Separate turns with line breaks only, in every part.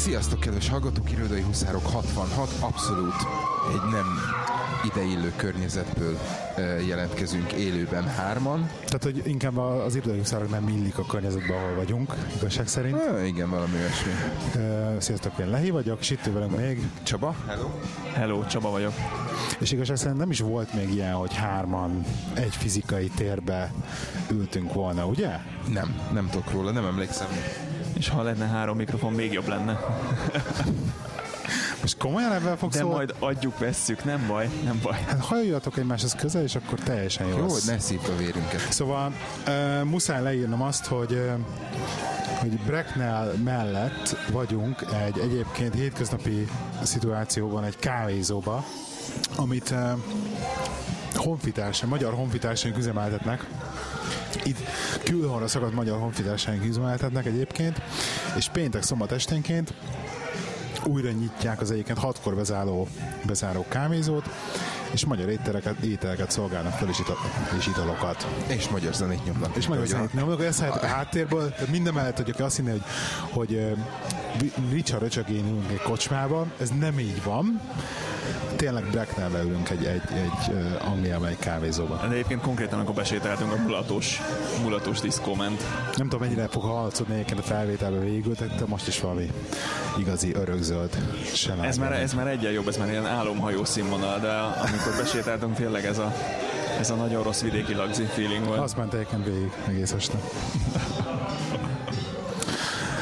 Sziasztok, kedves hallgatók, irodai huszárok 66, abszolút egy nem ideillő környezetből jelentkezünk élőben hárman.
Tehát, hogy inkább az irodai huszárok nem illik a környezetbe, ahol vagyunk, igazság szerint.
Há, igen, valami olyasmi.
Sziasztok, én Lehi vagyok, és itt velünk még.
Csaba? Hello.
Hello, Csaba vagyok.
És igazság szerint nem is volt még ilyen, hogy hárman egy fizikai térbe ültünk volna, ugye?
Nem, nem tudok róla, nem emlékszem.
És ha lenne három mikrofon, még jobb lenne.
Most komolyan ebben fogsz
De majd adjuk, vesszük, nem baj, nem baj.
Hát hajoljatok egymáshoz közel, és akkor teljesen jó
Jó, hogy ne szívd a vérünket.
Szóval uh, muszáj leírnom azt, hogy uh, hogy Bracknell mellett vagyunk egy egyébként hétköznapi szituációban egy kávézóba, amit uh, honfitársaink, magyar honfitársaink üzemeltetnek. Itt külhonra szakadt magyar honfitársaink üzemeltetnek egyébként, és péntek szombat esténként újra nyitják az egyébként hatkor bezáró, bezáró kávézót, és magyar ételeket, ételeket szolgálnak fel, és, ital, és italokat.
És magyar zenét nyomnak.
És magyar zenét nyomnak, ezt a háttérből, minden mellett, hogy azt hinné, hogy, hogy Richard Röcsögén ülünk egy kocsmában, ez nem így van. Tényleg Bracknell ülünk egy, egy, egy uh, Angliában egy kávézóban.
De egyébként konkrétan, amikor besételtünk, a mulatos, mulatos diszkó ment.
Nem tudom, mennyire fog hallatszódni egyébként a felvételbe végül, de most is valami igazi örökzöld
Ez már, ez már egyen jobb, ez már ilyen álomhajó színvonal, de amikor besétáltunk, tényleg ez a, ez a nagyon rossz vidéki lagzi feeling volt.
Azt ment egyébként végig egész este.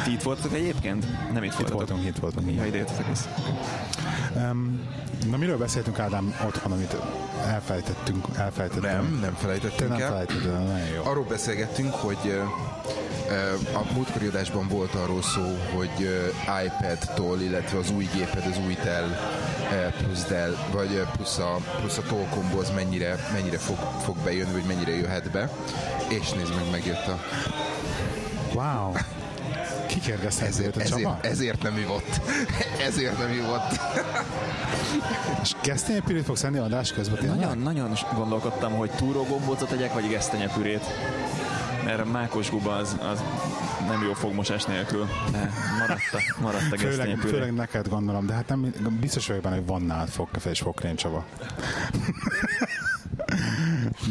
Ti itt voltatok egyébként? Nem itt,
itt voltunk, itt voltunk.
Ja, ide egész.
Um, na miről beszéltünk Ádám otthon, amit elfelejtettünk? elfelejtettünk.
Nem, nem felejtettünk
nem
el.
Felejtettem, nagyon jó.
Arról beszélgettünk, hogy a múltkori adásban volt arról szó, hogy iPad-tól, illetve az új géped, az új Dell plusz Dell, vagy plusz a, plusz a Tolkomból az mennyire, mennyire fog, fog bejönni, vagy mennyire jöhet be. És nézd meg, megjött a...
Wow! Kikérgeztem
ezért,
a
ezért, ezért nem ivott. ezért nem ivott.
És gesztenyepürét fogsz enni adás közben?
Nagyon, nagyon gondolkodtam, hogy túrógombócot tegyek, vagy gesztenyepürét. Mert a mákos guba az, az nem jó fogmosás nélkül. De maradt a, maradt a
főleg, főleg neked gondolom, de hát nem, biztos vagyok benne, hogy van nálad fogkafe és fogkrém Csaba.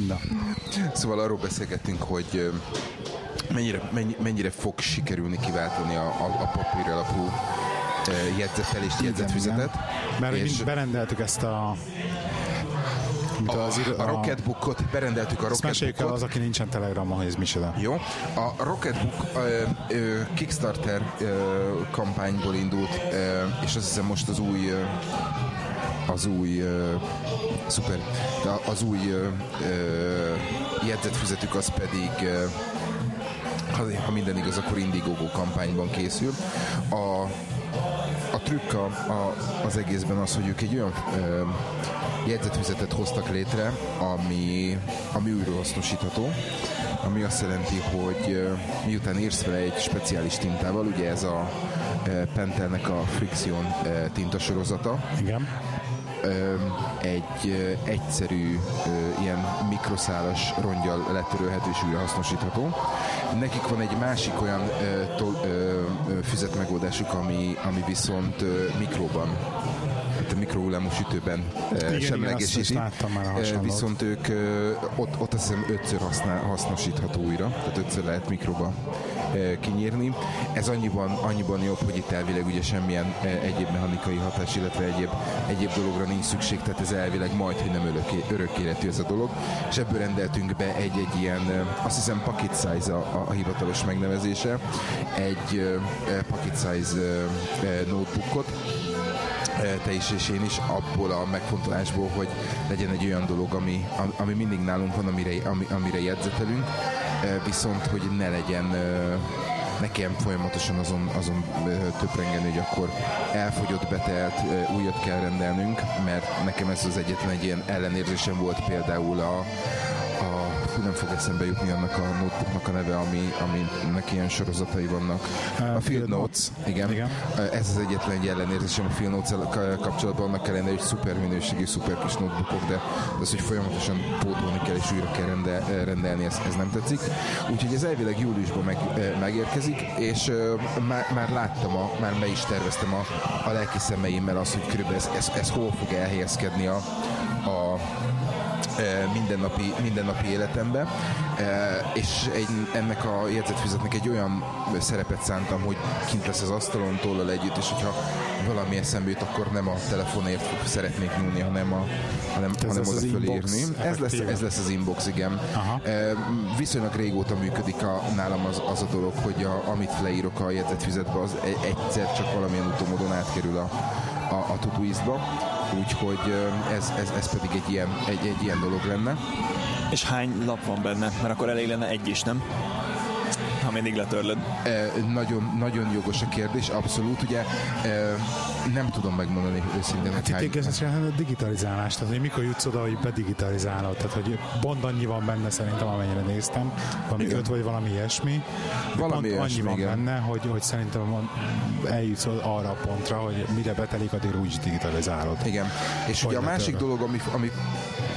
Na. Szóval arról beszélgettünk, hogy mennyire, mennyire fog sikerülni kiváltani a, a, a papír alapú jegyzetelést, jegyzetfüzetet.
Mert és berendeltük ezt a
a, az, a, a Rocketbookot, berendeltük a Rocketbookot.
el az, aki nincsen Telegramon, hogy ez micsoda.
Jó. A Rocketbook ö, ö, Kickstarter ö, kampányból indult, ö, és azt hiszem most az új ö, az új ö, szuper, az új ö, ö, jegyzetfüzetük az pedig ö, ha, ha minden igaz, akkor Indiegogo kampányban készül. A, a trükk a, a, az egészben az, hogy ők egy olyan ö, jegyzetfüzetet hoztak létre, ami, ami újrahasznosítható, ami azt jelenti, hogy ö, miután írsz vele egy speciális tintával, ugye ez a Pentelnek a Friction tintasorozata,
Igen
egy egyszerű ilyen mikroszálas rongyal letörölhető és újrahasznosítható. Nekik van egy másik olyan füzetmegoldásuk, ami, ami viszont mikróban a mikrohullámú sütőben
igen,
semlegesíti.
Igen, már
Viszont ők ott, ott azt hiszem ötször használ, hasznosítható újra, tehát ötször lehet mikroba kinyírni. Ez annyiban, annyiban jobb, hogy itt elvileg ugye semmilyen egyéb mechanikai hatás, illetve egyéb, egyéb dologra nincs szükség, tehát ez elvileg majd, hogy nem örökké, örök életű ez a dolog. És ebből rendeltünk be egy-egy ilyen, azt hiszem pocket size a, a hivatalos megnevezése, egy pocket size notebookot, te is és én is abból a megfontolásból, hogy legyen egy olyan dolog, ami, ami mindig nálunk van, amire, ami, amire jegyzetelünk, viszont hogy ne legyen nekem folyamatosan azon, azon töprengeni, hogy akkor elfogyott, betelt, újat kell rendelnünk, mert nekem ez az egyetlen egy ilyen ellenérzésem volt például a, hú, nem fog eszembe jutni annak a notebooknak a neve, ami, aminek ilyen sorozatai vannak.
Uh,
A Field
Field
Notes, igen.
Igen.
Ez az egyetlen egy ellenérzésem a Field Notes kapcsolatban, annak ellenére, hogy szuper minőségű, szuper kis notebookok, de az, hogy folyamatosan pótolni kell és újra kell rende, rendelni, ez, ez nem tetszik. Úgyhogy ez elvileg júliusban meg, megérkezik, és már, már láttam, a, már be is terveztem a, a lelki szemeimmel azt, hogy körülbelül ez, ez, ez hol fog elhelyezkedni a, a mindennapi, mindennapi életembe, és egy, ennek a jegyzetfüzetnek egy olyan szerepet szántam, hogy kint lesz az asztalon tollal együtt, és hogyha valami eszembe jut, akkor nem a telefonért szeretnék nyúlni, hanem, a, hanem,
ez
hanem oda fölírni. Ez lesz, ez lesz az inbox, igen.
Aha.
Viszonylag régóta működik a, nálam az, az a dolog, hogy a, amit leírok a jegyzetfüzetbe, az egy- egyszer csak valamilyen utómódon átkerül a, a, a Todoist-ba. Úgyhogy ez, ez, ez pedig egy ilyen, egy, egy ilyen dolog lenne.
És hány lap van benne? Mert akkor elég lenne egy is, nem? Ha mindig letörlöd.
E, nagyon, nagyon jogos a kérdés, abszolút. Ugye e, nem tudom megmondani őszintén, hogy
Itt igazán a digitalizálás, tehát hogy mikor jutsz oda, hogy bedigitalizálod, tehát hogy pont annyi van benne szerintem, amennyire néztem, valami
Igen.
öt vagy valami ilyesmi,
Valami
pont
ilyesmi,
annyi van
igen.
benne, hogy, hogy szerintem van- eljutsz arra a pontra, hogy mire betelik, addig úgy digitalizálod.
Igen. És
Hogy
ugye a másik
törlöd.
dolog, ami, ami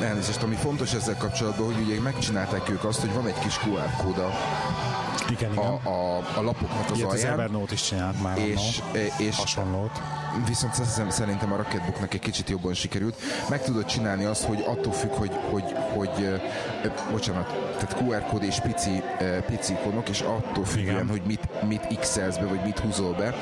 elnézést, ami fontos ezzel kapcsolatban, hogy ugye megcsinálták ők azt, hogy van egy kis QR kód a,
Igen, igen.
a, a, a lapoknak az
Ilyet az
alján,
Evernote is csinált már
és,
annó.
és
hasonlót.
Viszont szerintem a Rocketbooknak egy kicsit jobban sikerült. Meg tudod csinálni azt, hogy attól függ, hogy, hogy, hogy ö, bocsánat, tehát QR kód és pici, pici ikonok, és attól függően,
Igen.
hogy mit, mit x be, vagy mit húzol be,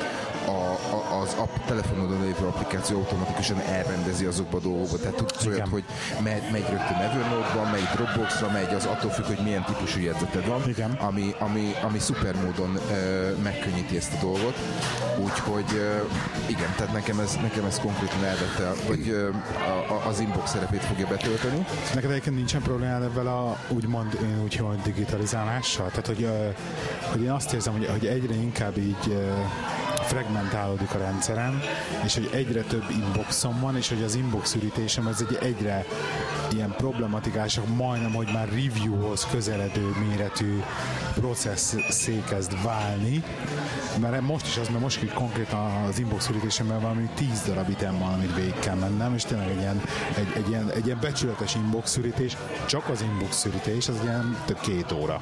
a, a, az app, telefonodon lévő applikáció automatikusan elrendezi azokba a dolgokba. Tehát tudsz olyat,
Igen.
hogy megy, megy rögtön Evernote-ba, megy Dropbox-ra, megy, az attól függ, hogy milyen típusú jegyzeted van,
Igen.
ami, ami, ami szuper módon ö, megkönnyíti ezt a dolgot. Úgyhogy ö, igen, tehát nekem ez, nekem ez konkrétan elvette, ö, a, a, az inbox szerepét fogja betölteni.
Neked egyébként nincsen problémád ebben a úgymond én úgy hogy digitalizálással? Tehát, hogy, hogy én azt érzem, hogy, hogy egyre inkább így fragmentálódik a rendszerem, és hogy egyre több inboxom van, és hogy az inbox ürítésem ez egy egyre ilyen problematikásabb, majdnem, hogy már reviewhoz közeledő méretű processz kezd válni, mert most is az, mert most így konkrétan az inbox ürítésemben valami 10 darab item van, amit végig kell mennem, és tényleg egy ilyen, egy, egy ilyen, egy ilyen becsületes inbox ürítés, csak az inbox ürítés, az ilyen több két óra.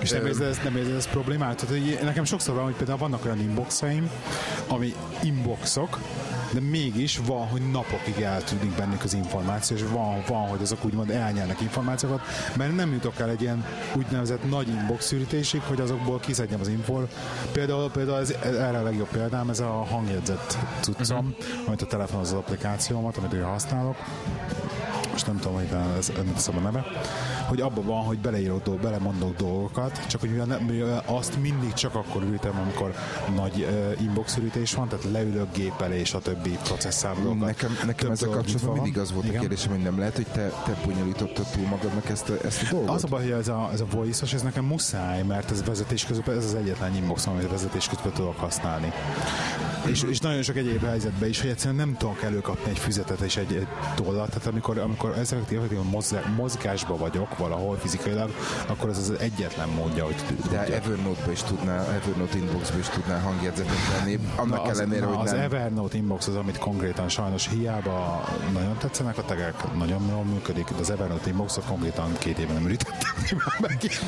És nem érzed, ez, nem érzed ez problémát? Tehát, hogy nekem sokszor van, hogy például vannak olyan inboxaim, ami inboxok, de mégis van, hogy napokig eltűnik bennük az információ, és van, van hogy azok úgymond elnyelnek információkat, mert nem jutok el egy ilyen úgynevezett nagy inbox szűrítésig, hogy azokból kiszedjem az info. Például, például ez, ez, erre a legjobb példám, ez a hangjegyzet cuccom, uh-huh. amit a telefonon az applikációmat, amit én használok, most nem tudom, hogy ez nem teszem a neve, hogy abban van, hogy beleírok belemondok dolgokat, csak hogy mivel, mivel azt mindig csak akkor ürítem, amikor nagy uh, inbox ürítés van, tehát leülök gép elé, és a többi dolgokat.
Nekem, nekem ezzel kapcsolatban mindig az volt a
Igen.
kérdésem, hogy nem lehet, hogy te, te bonyolítottad túl magadnak ezt a, ezt a dolgot?
Az a baj, hogy ez a, ez a voice ez nekem muszáj, mert ez vezetés közben, ez az egyetlen inbox, amit vezetés közben tudok használni. És, és nagyon sok egyéb helyzetben is, hogy egyszerűen nem tudok előkapni egy füzetet és egy, egy tollat. Tehát amikor, amikor effektív, effektív mozgá- mozgásba vagyok valahol fizikailag, akkor ez az egyetlen módja, hogy
De
tudja.
Evernote-ba is tudnál, Evernote Inbox-ba is tudnál hangjegyzetet tenni, annak
az,
ellenére,
na,
hogy
az
nem...
Evernote Inbox az, amit konkrétan sajnos hiába nagyon tetszenek a tegek, nagyon jól működik, de az Evernote Inboxot konkrétan két éve nem ürítettem megint.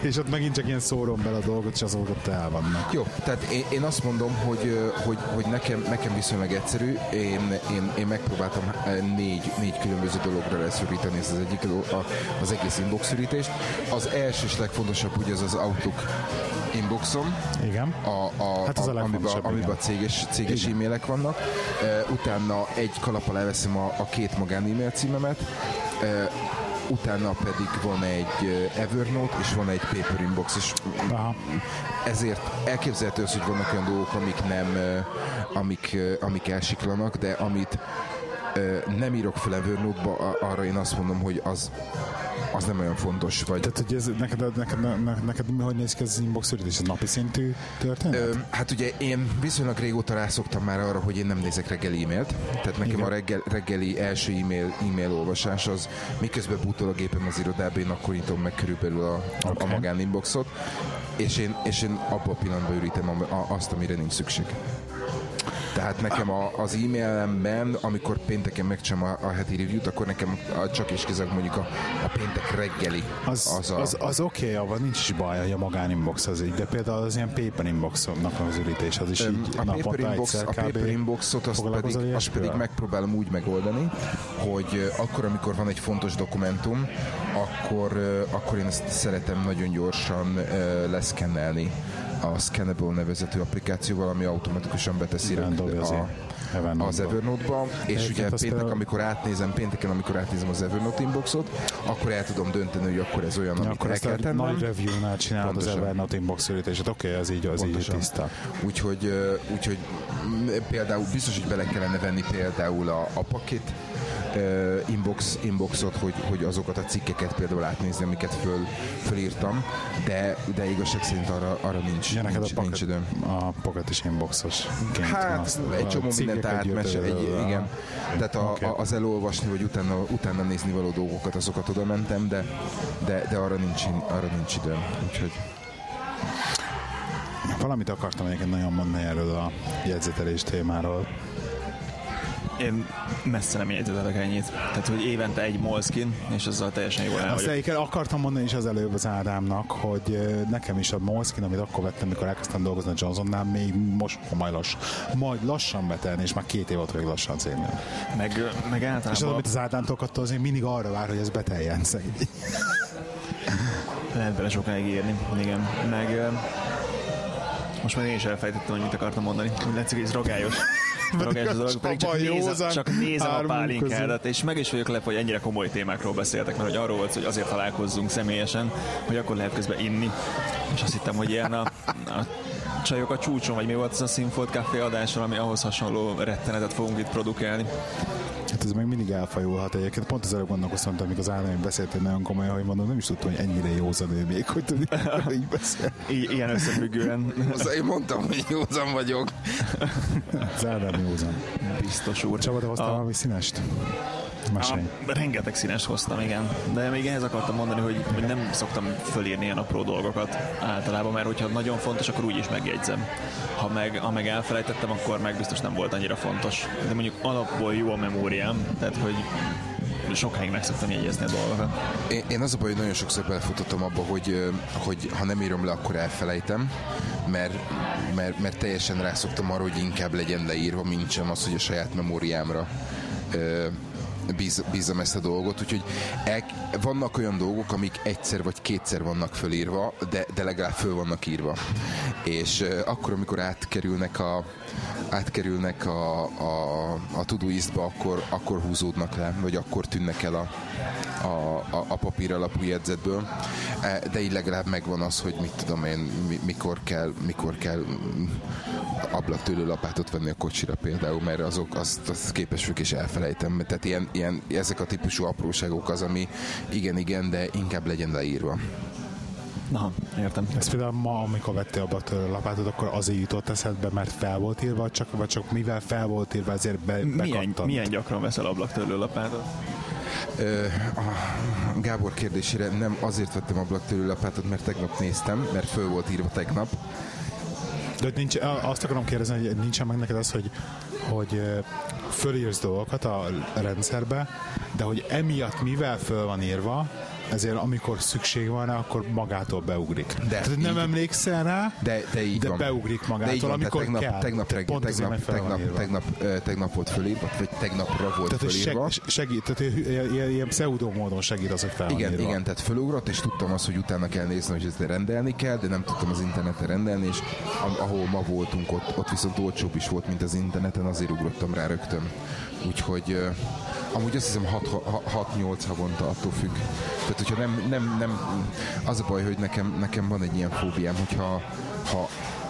és ott megint csak ilyen szórom bele a dolgot, és azok ott el vannak.
Jó, tehát én, én azt mondom, hogy, hogy, hogy nekem, nekem viszonylag egyszerű. Én, én, én megpróbáltam négy, négy különböző dologra leszűríteni ezt az egyik, a- az egész inbox szűrítést. Az első és legfontosabb ugye az az Outlook inboxom,
Igen.
a, a,
Hát az a
a, amiben, amiben céges, céges
Igen.
e-mailek vannak. Uh, utána egy kalappal elveszem a, a két magán e-mail címemet. Uh, utána pedig van egy ö, Evernote, és van egy Paper Inbox, és
Aha.
ezért elképzelhető az, hogy vannak olyan dolgok, amik nem, amik, amik elsiklanak, de amit nem írok fel Evernote-ba, arra én azt mondom, hogy az, az nem olyan fontos. Vagy,
Tehát, hogy ez, neked, neked, neked, neked hogy néz ki ez az inbox ürítés? Ez napi szintű történet?
Ö, hát ugye én viszonylag régóta rászoktam már arra, hogy én nem nézek reggeli e-mailt, tehát nekem
Igen.
a reggel, reggeli első e-mail, e-mail olvasás az miközben bútol a gépem az irodába, én akkor nyitom meg körülbelül a, a, a magáninboxot, és én, és én abban a pillanatban ürítem azt, amire nincs szükség. Tehát nekem a, az e-mailemben, amikor pénteken megcsinálom a, a heti review-t, akkor nekem a, csak és kizárólag mondjuk a, a péntek reggeli
Az, az,
a,
az, az oké, okay, abban nincs is baj, hogy a magáninbox az így, de például az ilyen paper inboxnak az ürítés, az is így
a paper, inbox, a paper inboxot azt pedig, azt pedig megpróbálom úgy megoldani, hogy akkor, amikor van egy fontos dokumentum, akkor, akkor én ezt szeretem nagyon gyorsan leszkennelni a Scannable nevezetű applikációval, ami automatikusan beteszi
az
a, az Evernote-ba, és ugye péntek, amikor átnézem, pénteken, amikor átnézem az Evernote inboxot, akkor el tudom dönteni, hogy akkor ez olyan, amit
akkor
el
ezt
kell
a
tennem.
nagy review-nál csinálod az
Pontosan.
Evernote inbox üritését, oké, okay, az így, az így tiszta.
Úgyhogy, úgyhogy például biztos, hogy bele kellene venni például a, a pakét ö, inbox, inboxot, hogy, hogy azokat a cikkeket például átnézni, amiket föl, fölírtam, de, de igazság szerint arra, arra nincs,
Ja, neked a
nincs, nincs
pocket,
időm.
a pocket is inboxos.
Hát egy csomó mindent átmese, egy, igen. Tehát a,
Oké.
a, az elolvasni, vagy utána, utána nézni való dolgokat, azokat oda mentem, de, de, de arra, nincs, arra nincs időm. Úgyhogy
Valamit akartam egyébként nagyon mondani erről a jegyzetelés témáról.
Én messze nem jegyzetelek ennyit. Tehát, hogy évente egy Moleskin, és azzal teljesen jól el
Azt egyébként akartam mondani is az előbb az Ádámnak, hogy nekem is a Moleskin, amit akkor vettem, mikor elkezdtem dolgozni a Johnsonnál, még most majd, lass, majd lassan betelni, és már két év volt még lassan cégnél.
Meg, meg
És az,
általában
amit az Ádámtól kapta, az még mindig arra vár, hogy ez beteljen szegény.
lehet bele sokáig írni. Igen. Meg most már én is elfejtettem, hogy mit akartam mondani. Úgy látszik, hogy ez ragályos. Az dolog, pedig csak nézem, csak nézem a pálinkádat, és meg is vagyok lepve, hogy ennyire komoly témákról beszéltek, mert hogy arról volt, hogy azért találkozzunk személyesen, hogy akkor lehet közben inni, és azt hittem, hogy ilyen a, a csajok a csúcson, vagy mi volt az a Sinfold Café adással, ami ahhoz hasonló rettenetet fogunk itt produkálni.
Hát ez még mindig elfajulhat egyébként. Pont az előbb gondolkoztam, hogy amikor az Ádám így beszélt hogy nagyon komolyan, hogy mondom, nem is tudtam, hogy ennyire józan ő még, hogy tudni, így beszél.
I- ilyen összefüggően
Szóval én mondtam, hogy józan vagyok.
Az Ádám józan.
biztos úr.
Csaba, te hoztál
A-
valami színest? Mesélj.
A, rengeteg színes hoztam, igen. De még ehhez akartam mondani, hogy, hogy nem szoktam fölírni ilyen apró dolgokat általában, mert hogyha nagyon fontos, akkor úgy is megjegyzem. Ha meg, ha meg elfelejtettem, akkor meg biztos nem volt annyira fontos. De mondjuk alapból jó a memóriám, tehát hogy sokáig meg szoktam jegyezni a dolgokat.
Én, én az a baj, hogy nagyon sokszor belefutottam abba, hogy, hogy ha nem írom le, akkor elfelejtem, mert, mert, mert teljesen rászoktam arra, hogy inkább legyen leírva, mint sem az, hogy a saját memóriámra bíz, bízom ezt a dolgot, úgyhogy el, vannak olyan dolgok, amik egyszer vagy kétszer vannak fölírva, de, de legalább föl vannak írva. És ö, akkor, amikor átkerülnek a átkerülnek a, a, a Todoist-ba, akkor, akkor húzódnak le, vagy akkor tűnnek el a, a, a, a papír alapú jegyzetből. E, De így legalább megvan az, hogy mit tudom én, mi, mikor kell, mikor kell ablaktőlő lapátot venni a kocsira például, mert azok azt, azt képes vagyok és elfelejtem. Tehát ilyen, ilyen, ezek a típusú apróságok az, ami igen, igen, de inkább legyen leírva.
Na, értem.
Ez például ma, amikor vettél a lapátot, akkor azért jutott eszedbe, mert fel volt írva, vagy csak, vagy csak mivel fel volt írva, ezért be,
Milyen,
bekattant.
milyen gyakran veszel ablaktörlő lapátot?
A Gábor kérdésére nem azért vettem ablaktörő lapátot, mert tegnap néztem, mert föl volt írva tegnap,
De nincs, azt akarom kérdezni, hogy nincsen meg neked az, hogy, hogy fölírsz dolgokat a rendszerbe, de hogy emiatt mivel föl van írva, ezért amikor szükség van rá, akkor magától beugrik. De Tehát, nem
így-
emlékszel rá,
De, de így
De
van.
beugrik magától,
de így van,
amikor
tegnap,
kell.
Tegnap, reggel,
pont azért,
tegnap,
van
tegnap, tegnap, ö, tegnap volt fölírva, vagy tegnapra volt
tehát
fölírva.
seg, segít, tehát ilyen, ilyen, pseudo módon segít az, hogy fel
Igen,
írva.
igen, tehát fölugrott, és tudtam azt, hogy utána kell nézni, hogy ezt rendelni kell, de nem tudtam az interneten rendelni, és ahol ma voltunk, ott, ott viszont olcsóbb is volt, mint az interneten, azért ugrottam rá rögtön. Úgyhogy amúgy azt hiszem 6-8 havonta attól függ. Tehát, hogyha nem, nem, nem, az a baj, hogy nekem, nekem van egy ilyen fóbiám, hogyha ha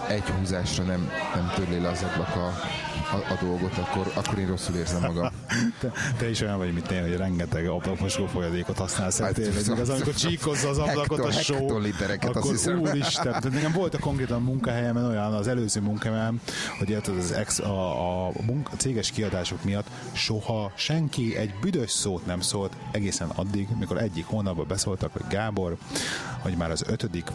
egy húzásra nem, nem törli le az ablak a, a, a dolgot, akkor, akkor én rosszul érzem magam.
Te, te is olyan vagy, mint én, hogy rengeteg ablakmosó folyadékot használsz. Hát, tényleg, az, amikor csíkozza az ablakot a só, akkor úristen. Tehát nekem volt a konkrétan munkahelyemen olyan, az előző munkahelyemen, hogy érted, az ex, a, a, munka, a céges kiadások miatt soha senki egy büdös szót nem szólt egészen addig, mikor egyik hónapban beszóltak, hogy Gábor, hogy már az ötödik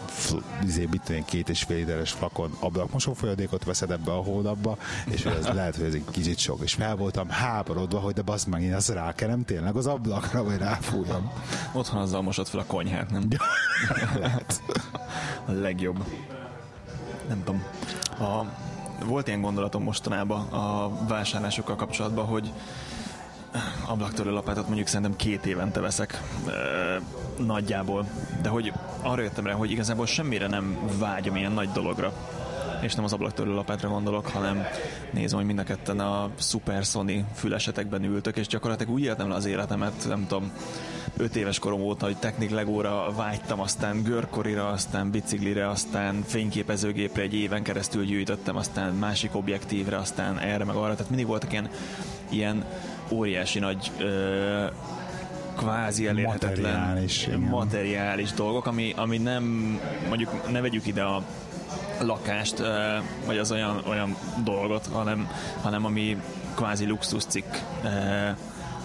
izé, két és fél literes flakon ablakmosó folyadékot veszed ebbe a hónapba, és hogy ez lehet, hogy ez egy kicsit sok. És fel voltam háborodva, hogy de bazd meg, én azt rákerem tényleg az ablakra, vagy ráfújom.
Otthon azzal mosod fel a konyhát, nem? lehet. a legjobb. Nem tudom. A, volt ilyen gondolatom mostanában a vásárlásokkal kapcsolatban, hogy ablaktörő lapátot mondjuk szerintem két évente veszek e, nagyjából, de hogy arra jöttem rá, hogy igazából semmire nem vágyom ilyen nagy dologra és nem az ablaktörő lapátra gondolok, hanem nézem, hogy mind a ketten a Super Sony fülesetekben ültök, és gyakorlatilag úgy éltem le az életemet, nem tudom, öt éves korom óta, hogy technik legóra vágytam, aztán görkorira, aztán biciklire, aztán fényképezőgépre egy éven keresztül gyűjtöttem, aztán másik objektívre, aztán erre meg arra, tehát mindig voltak ilyen, ilyen óriási nagy ö, kvázi elérhetetlen materiális, materiális dolgok, ami, ami nem, mondjuk ne vegyük ide a lakást, vagy az olyan, olyan dolgot, hanem, hanem ami kvázi luxuscikk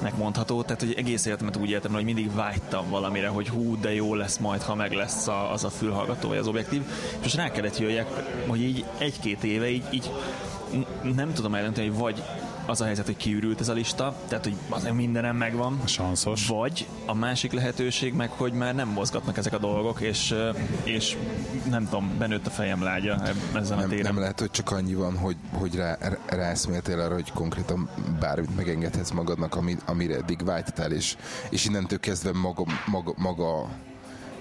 megmondható, tehát hogy egész életemet úgy éltem, hogy mindig vágytam valamire, hogy hú, de jó lesz majd, ha meg lesz a, az a fülhallgató vagy az objektív, és most rá kellett jöjjek, hogy így egy-két éve így, így nem tudom eldönteni, hogy vagy az a helyzet, hogy kiürült ez a lista, tehát hogy azért mindenem megvan.
Sanszos.
Vagy a másik lehetőség meg, hogy már nem mozgatnak ezek a dolgok, és, és nem tudom, benőtt a fejem lágya ezen
nem,
a téren.
Nem lehet, hogy csak annyi van, hogy, hogy rá, ráeszméltél arra, hogy konkrétan bármit megengedhetsz magadnak, amire eddig vágytál, és, és innentől kezdve maga, maga, maga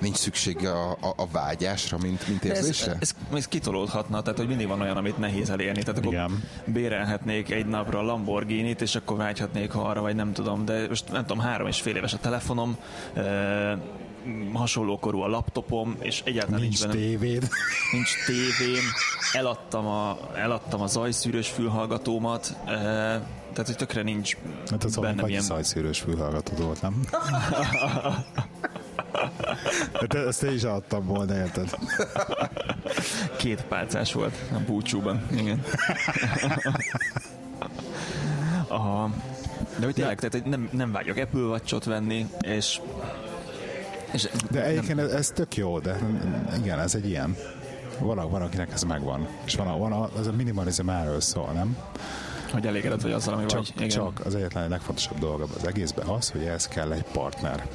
nincs szüksége a, a, a vágyásra, mint, mint érzésre?
Ez, ez, ez kitolódhatna, tehát hogy mindig van olyan, amit nehéz elérni. Tehát akkor Igen. bérelhetnék egy napra Lamborghini-t, és akkor vágyhatnék arra, vagy nem tudom, de most nem tudom, három és fél éves a telefonom, e- hasonló korú a laptopom, és egyáltalán
nincs, nincs tévéd.
Nincs tévém, eladtam a, eladtam a zajszűrős fülhallgatómat, e, tehát, hogy tökre nincs
hát az bennem ilyen... zajszűrős fülhallgatót volt, nem? Hát ezt én is adtam volna, érted?
Két pálcás volt a búcsúban. Igen. Aha. De hogy tényleg, tehát nem, nem vágyok Apple watch venni, és,
és De egyébként nem... ez, ez tök jó, de igen, ez egy ilyen. Van, van akinek ez megvan. És van, van az a minimalizm erről szól, nem?
Hogy elégedett vagy azzal, ami
csak,
vagy. Igen.
Csak az egyetlen legfontosabb dolga az egészben az, hogy ez kell egy partner.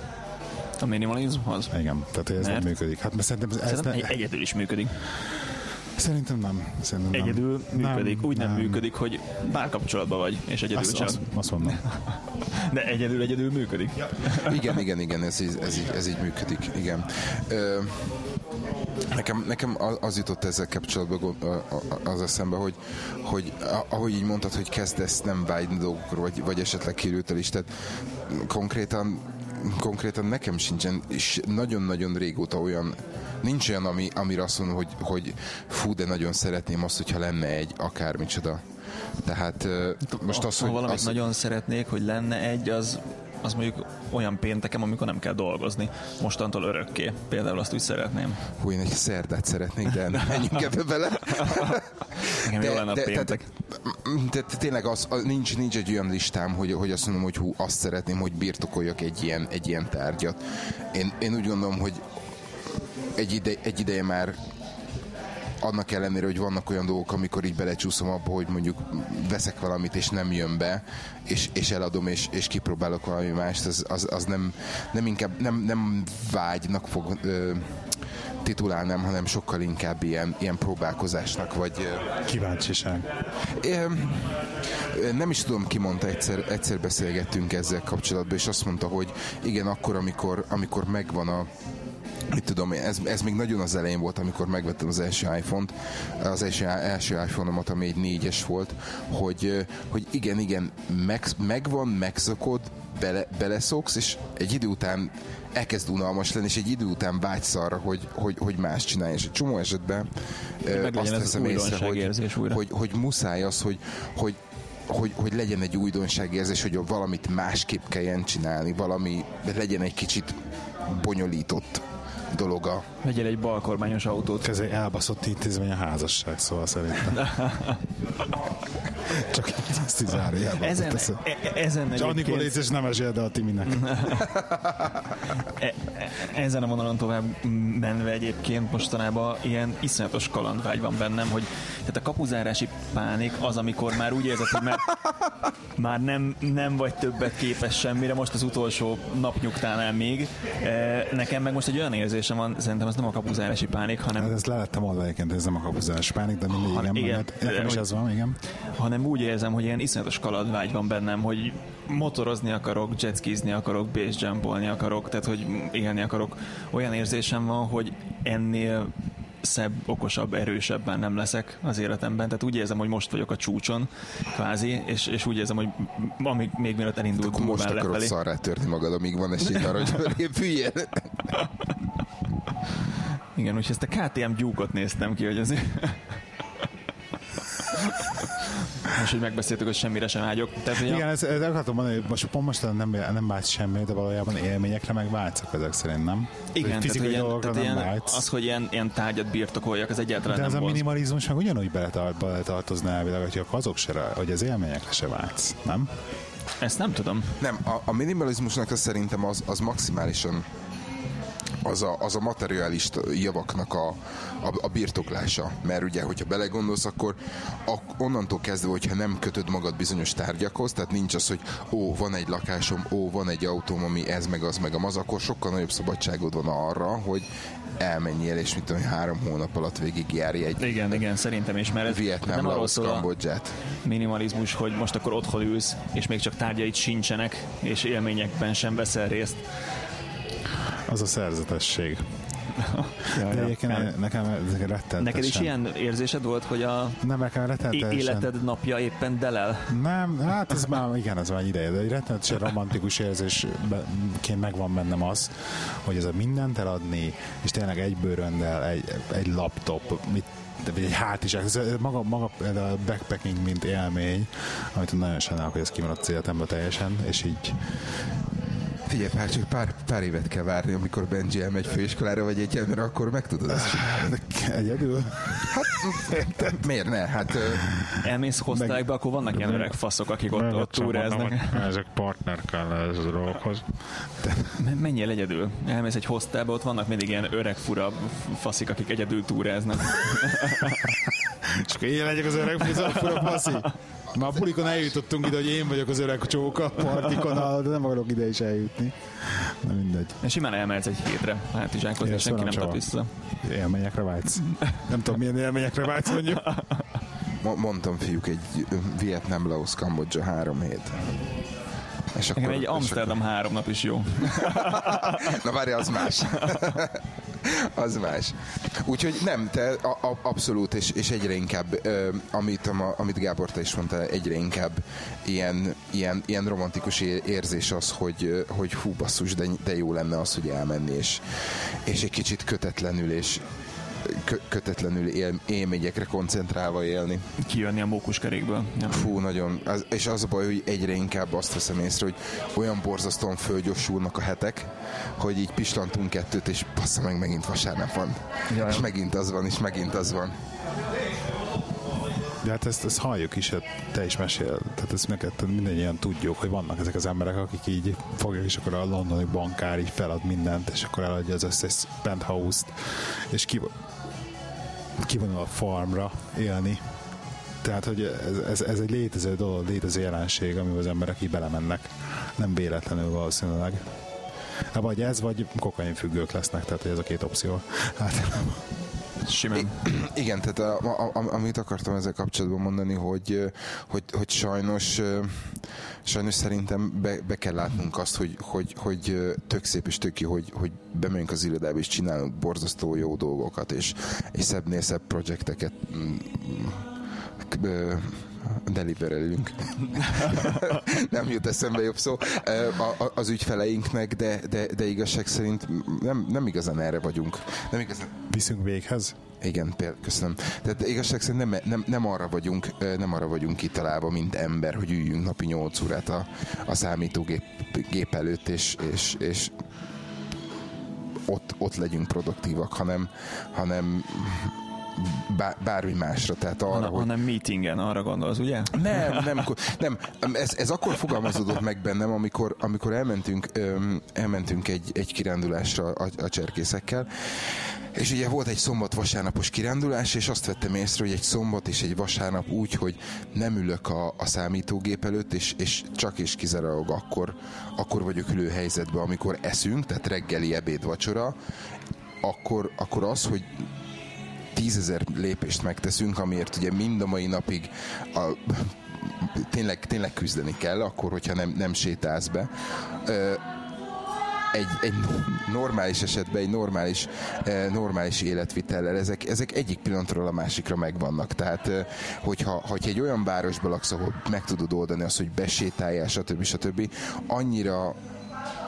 A minimalizmhoz?
Igen, tehát ez Mert? nem működik. Hát mert szerintem ez,
szerintem ne... egyedül is működik.
Szerintem nem. Szerintem
egyedül nem. működik. Nem, Úgy nem, nem működik, hogy bár kapcsolatban vagy, és egyedül azt,
csak. Azt, azt mondom.
De egyedül egyedül működik.
Ja. igen, igen, igen, ez, így, ez, így, ez így működik. Igen. Ö, Nekem, nekem az jutott ezzel kapcsolatban az eszembe, hogy, hogy ahogy így mondtad, hogy kezdesz nem vágyni dolgokra, vagy, vagy esetleg kirült is, tehát konkrétan konkrétan nekem sincsen, és nagyon-nagyon régóta olyan, nincs olyan, ami, amire azt mondom, hogy, hogy fú, de nagyon szeretném azt, hogyha lenne egy akármicsoda. Tehát most az, hogy...
Ha valamit
az,
nagyon szeretnék, hogy lenne egy, az az mondjuk olyan péntekem, amikor nem kell dolgozni. Mostantól örökké. Például azt úgy szeretném.
Hú, én egy szerdát szeretnék, de nem menjünk ebbe bele.
Nekem de, jó lenne a péntek.
De, de, tényleg az, nincs, nincs egy olyan listám, hogy, hogy azt mondom, hogy hú, azt szeretném, hogy birtokoljak egy ilyen, egy ilyen tárgyat. Én, én úgy gondolom, hogy egy, ide, egy ideje már annak ellenére, hogy vannak olyan dolgok, amikor így belecsúszom abba, hogy mondjuk veszek valamit, és nem jön be, és, és eladom, és, és kipróbálok valami mást, az, az, az nem, nem inkább, nem, nem vágynak fog ö, titulálnám, hanem sokkal inkább ilyen, ilyen próbálkozásnak, vagy...
Kíváncsiság.
Nem is tudom, ki mondta, egyszer, egyszer beszélgettünk ezzel kapcsolatban, és azt mondta, hogy igen, akkor, amikor, amikor megvan a, mit tudom ez, ez még nagyon az elején volt, amikor megvettem az első iPhone-t, az első, első iPhone-omat, ami egy négyes volt, hogy, hogy igen, igen, meg, megvan, megszokod, bele, beleszoksz, és egy idő után elkezd unalmas lenni, és egy idő után vágysz arra, hogy, hogy, hogy más csinálj. És egy csomó esetben azt veszem észre, hogy, hogy, hogy, hogy muszáj az, hogy, hogy hogy, hogy legyen egy újdonságérzés, hogy valamit másképp kelljen csinálni, valami legyen egy kicsit bonyolított dologa.
Vegyél egy balkormányos autót.
Ez egy elbaszott intézmény a házasság, szóval szerintem. Csak ezt így zárójelben.
Ezen,
teszem.
e, ezen
És Anikó légy, és nem esélyed el a Timinek.
E- e- ezen a vonalon tovább menve egyébként mostanában ilyen iszonyatos kalandvágy van bennem, hogy tehát a kapuzárási pánik az, amikor már úgy érzed, hogy már, már nem, nem vagy többet képes semmire, most az utolsó napnyugtánál még. E, Nekem meg most egy olyan érzésem van, szerintem ez nem a kapuzárási pánik, hanem
Hát ezt le lettem mondani egyébként, ez nem a kapuzás pánik, de mindig
Ha-
igen.
igen.
igen. Nekem is
Hogy-
ez van, igen.
hanem úgy érzem, hogy ilyen iszonyatos kalandvágy van bennem, hogy motorozni akarok, jetskizni akarok, base jumpolni akarok, tehát hogy élni akarok. Olyan érzésem van, hogy ennél szebb, okosabb, erősebben nem leszek az életemben. Tehát úgy érzem, hogy most vagyok a csúcson, kvázi, és, és úgy érzem, hogy amíg még mielőtt elindult
Akkor most akarod
lefelé.
szarrá törni magad, amíg van esély arra, hogy fölépüljél.
Igen, úgyhogy ezt a KTM gyúkot néztem ki, hogy azért... Most, hogy megbeszéltük, hogy semmire sem vágyok. Tehát, a-
Igen, ezt, ezt akartam mondani, hogy most pont most nem, nem vágysz semmi, de valójában élményekre meg vágyszak ezek szerint, nem?
Igen, tehát,
fizikai
hogy ilyen,
dolgokra
tehát
nem
ilyen,
vágysz.
az, hogy ilyen, ilyen tárgyat birtokoljak, az egyáltalán
De ez
nem
a
vonz.
minimalizmus meg ugyanúgy beletart, beletartozna elvileg, hogy azok se, hogy az élményekre se vágysz, nem?
Ezt nem tudom.
Nem, a, a minimalizmusnak az szerintem az, az maximálisan az a, az a materiális javaknak a, a, a birtoklása. Mert ugye, hogyha belegondolsz, akkor a, onnantól kezdve, hogyha nem kötöd magad bizonyos tárgyakhoz, tehát nincs az, hogy ó, van egy lakásom, ó, van egy autóm, ami ez, meg az, meg az, akkor sokkal nagyobb szabadságod van arra, hogy elmenjél, és mit tudom, három hónap alatt végigjárj egy
Igen, igen, szerintem is, mert ez
Vietnám,
nem arról szól
Kambodzsát.
minimalizmus, hogy most akkor otthon ülsz, és még csak tárgyaid sincsenek, és élményekben sem veszel részt.
Az a szerzetesség. De egyébként nekem rettenetesen.
Neked is ilyen érzésed volt, hogy a
Nem, nekem rettenetesen.
életed napja éppen delel?
Nem, hát ez már, igen, ez már ideje, de egy rettenetesen romantikus érzésként megvan bennem az, hogy ez a mindent eladni, és tényleg egy bőröndel, egy, egy laptop, mit vagy egy hátizsák, ez maga, maga a backpacking, mint élmény, amit nagyon sajnálok, hogy ez kimaradt az életemből teljesen, és így
Figyelj, pár, csak pár, pár évet kell várni, amikor Benji elmegy főiskolára vagy egyetemre, akkor meg tudod ezt csinálni.
egyedül.
De miért ne? Hát ö,
Elmész hoztályba, akkor vannak ilyen öreg faszok, akik ott, ott túráznak.
Ezek partner kell ez a dolgokhoz.
Men- Menjél egyedül. Elmész egy hostelbe, ott vannak mindig ilyen öreg fura faszik, akik egyedül túráznak.
És akkor én legyek az öreg fura, paszi. Már a bulikon eljutottunk ide, hogy én vagyok az öreg csóka partikon, de nem akarok ide is eljutni. Na mindegy.
És simán elmehetsz egy hétre hátizsákozni, és senki nem
Csaba.
vissza.
Élményekre vágysz. Nem tudom, milyen élményekre vágysz mondjuk.
mo- mondtam fiúk, egy ö, Vietnám, Laos, Kambodzsa három hét. És
Nekem egy
és
Amsterdam három nap is jó.
Na várj, az más. az más. Úgyhogy nem, te a, a, abszolút, és, és egyre inkább, ö, amit, a, amit Gábor te is mondta, egyre inkább ilyen, ilyen, ilyen romantikus érzés az, hogy, hogy hú basszus, de, de jó lenne az, hogy elmenni, és, és egy kicsit kötetlenül, és kö, kötetlenül él, élményekre koncentrálva élni.
Kijönni a mókuskerékből. Ja.
Fú, nagyon. Az, és az a baj, hogy egyre inkább azt veszem észre, hogy olyan borzasztóan fölgyorsulnak a hetek, hogy így pislantunk kettőt, és bassza meg, megint vasárnap van.
Jaj.
És megint az van, és megint az van.
De hát ezt, ezt halljuk is, hát te is mesél. Tehát ezt neked mindannyian tudjuk, hogy vannak ezek az emberek, akik így fogják, és akkor a londoni bankár így felad mindent, és akkor eladja az összes penthouse-t, és ki, kivonul a farmra élni. Tehát, hogy ez, ez, ez egy létező dolog, létező jelenség, amivel az emberek így belemennek. Nem véletlenül valószínűleg. Vagy ez, vagy kokainfüggők lesznek, tehát ez a két opció. Hát,
Simán.
Igen, tehát a, a, a, amit akartam ezzel kapcsolatban mondani, hogy, hogy, hogy sajnos, sajnos szerintem be, be kell látnunk azt, hogy, hogy, hogy tök szép és tök jó, hogy, hogy bemegyünk az irodába és csinálunk borzasztó jó dolgokat, és, és szebbnél szebb projekteket mm, ö, deliverelünk. nem jut eszembe jobb szó. A, a, az ügyfeleinknek, de, de, de igazság szerint nem, nem igazán erre vagyunk. Nem igazán
viszünk véghez.
igen, péld, köszönöm. Tehát igazság szerint nem, nem, nem, arra vagyunk, nem arra vagyunk kitalálva, mint ember, hogy üljünk napi 8 órát a, a számítógép gép előtt, és, és, és ott, ott legyünk produktívak, hanem, hanem bármi másra. Tehát arra, hanem,
hogy... hanem meetingen, arra gondolsz, ugye?
Nem, nem, nem ez, ez akkor fogalmazódott meg bennem, amikor, amikor elmentünk, elmentünk egy, egy kirándulásra a, a cserkészekkel, és ugye volt egy szombat-vasárnapos kirándulás, és azt vettem észre, hogy egy szombat és egy vasárnap úgy, hogy nem ülök a, a számítógép előtt, és, és csak és kizárólag akkor, akkor vagyok ülő helyzetben, amikor eszünk, tehát reggeli, ebéd, vacsora, akkor, akkor az, hogy tízezer lépést megteszünk, amiért ugye mind a mai napig a, tényleg, tényleg küzdeni kell, akkor, hogyha nem, nem sétálsz be. Ö, egy, egy normális esetben, egy normális, normális életvitellel ezek, ezek egyik pillanatról a másikra megvannak. Tehát, hogyha, hogyha egy olyan városban laksz, ahol meg tudod oldani azt, hogy besétáljál, stb. stb. annyira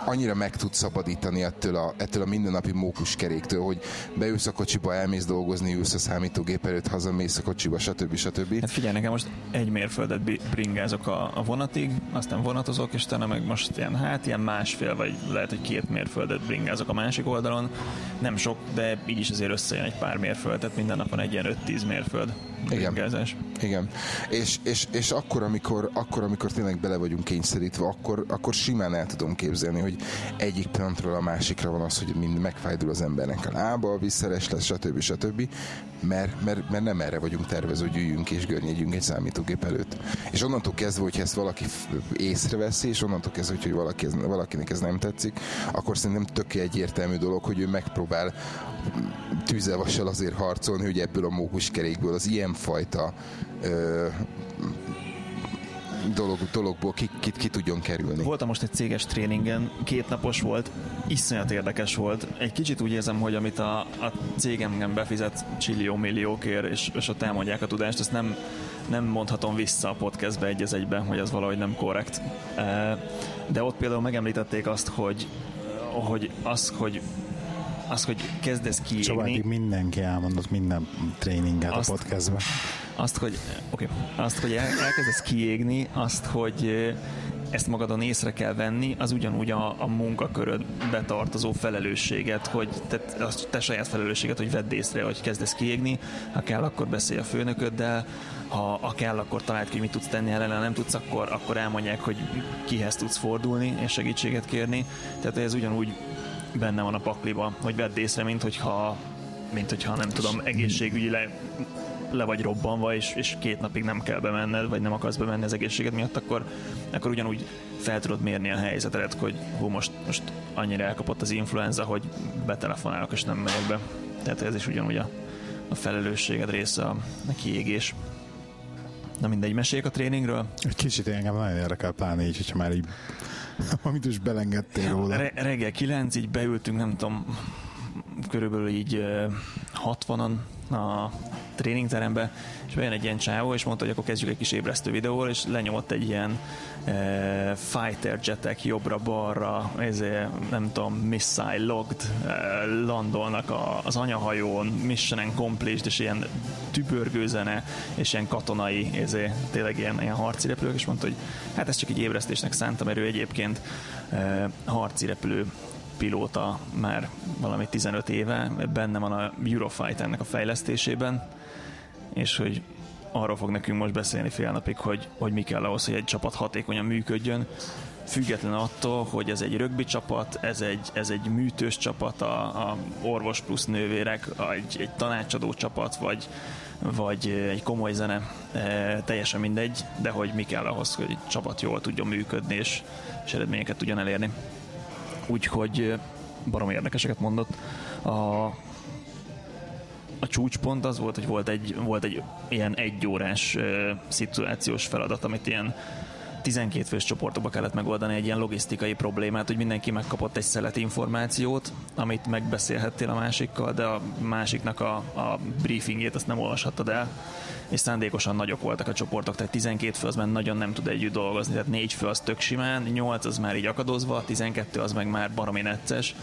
annyira meg tud szabadítani ettől a, ettől a mindennapi mókuskeréktől, hogy beülsz a kocsiba, elmész dolgozni, ülsz a számítógép előtt, hazamész a kocsiba, stb. stb.
Hát figyelj, nekem most egy mérföldet bringázok a, a vonatig, aztán vonatozok, és utána meg most ilyen, hát ilyen másfél, vagy lehet, hogy két mérföldet bringázok a másik oldalon. Nem sok, de így is azért összejön egy pár mérföld, tehát minden nap van egy ilyen 5-10 mérföld.
Igen. Igen. És, és, és akkor, amikor, akkor, amikor tényleg bele vagyunk kényszerítve, akkor, akkor simán el tudom képzelni, hogy egyik pillanatról a másikra van az, hogy mind megfájdul az embernek a lába, a visszeres lesz, stb. stb. Mert, mert, mert nem erre vagyunk tervező, hogy üljünk és görnyedjünk egy számítógép előtt. És onnantól kezdve, hogyha ezt valaki észreveszi, és onnantól kezdve, hogy valaki, valakinek ez nem tetszik, akkor szerintem tök egyértelmű dolog, hogy ő megpróbál tűzelvassal azért harcolni, hogy ebből a mókuskerékből az ilyenfajta ö, dolog, dologból ki, ki, ki tudjon kerülni.
Voltam most egy céges tréningen, két napos volt, iszonyat érdekes volt. Egy kicsit úgy érzem, hogy amit a, a cégem befizet csillió milliókért, és, és ott elmondják a tudást, ezt nem, nem mondhatom vissza a podcastbe egy egyben, hogy az valahogy nem korrekt. De ott például megemlítették azt, hogy hogy az, hogy az, hogy kezdesz kiégni.
Csaba, mindenki elmondott minden tréninget azt, a podcastben.
Azt, hogy, okay, azt, hogy el, elkezdesz kiégni, azt, hogy ezt magadon észre kell venni, az ugyanúgy a, a munkaköröd betartozó felelősséget, hogy te, a te saját felelősséget, hogy vedd észre, hogy kezdesz kiégni, ha kell, akkor beszélj a főnököddel, ha, ha kell, akkor találd ki, hogy mit tudsz tenni ellen, nem tudsz, akkor, akkor elmondják, hogy kihez tudsz fordulni és segítséget kérni. Tehát ez ugyanúgy benne van a pakliba, hogy vedd észre, mint hogyha, mint hogyha nem tudom, egészségügyi le, vagy robbanva, és, és két napig nem kell bemenned, vagy nem akarsz bemenni az egészséged miatt, akkor, akkor ugyanúgy fel tudod mérni a helyzetet, hogy hú, most, most annyira elkapott az influenza, hogy betelefonálok, és nem megyek be. Tehát ez is ugyanúgy a, a felelősséged része a, a kiégés. Na mindegy, meséljek a tréningről?
Egy kicsit engem nagyon érdekel, pláne így, hogyha már így amit is belengedtél róla.
Re- reggel 9, így beültünk, nem tudom, körülbelül így 60-an a tréningterembe, és bejön egy ilyen csávó, és mondta, hogy akkor kezdjük egy kis ébresztő videóval, és lenyomott egy ilyen e, fighter jetek jobbra-balra, ez nem tudom, missile logged, e, landolnak a, az anyahajón, mission accomplished, és ilyen tübörgőzene, és ilyen katonai, ez tényleg ilyen, ilyen harci repülők, és mondta, hogy hát ez csak egy ébresztésnek szántam, mert ő egyébként e, harci repülő pilóta már valami 15 éve, benne van a Eurofighternek a fejlesztésében, és hogy arról fog nekünk most beszélni fél napig, hogy, hogy mi kell ahhoz, hogy egy csapat hatékonyan működjön, független attól, hogy ez egy rögbi csapat, ez egy, ez egy műtős csapat, a, a orvos plusz nővérek, egy, egy tanácsadó csapat, vagy, vagy egy komoly zene, e, teljesen mindegy, de hogy mi kell ahhoz, hogy egy csapat jól tudjon működni, és, és eredményeket tudjon elérni. Úgyhogy barom érdekeseket mondott. A, a csúcspont az volt, hogy volt egy, volt egy ilyen egyórás szituációs feladat, amit ilyen 12 fős csoportokba kellett megoldani egy ilyen logisztikai problémát, hogy mindenki megkapott egy szelet információt, amit megbeszélhettél a másikkal, de a másiknak a, a briefingét azt nem olvashattad el, és szándékosan nagyok voltak a csoportok, tehát 12 fő az már nagyon nem tud együtt dolgozni, tehát 4 fő az tök simán, 8 az már így akadozva, 12 az meg már baromi necces,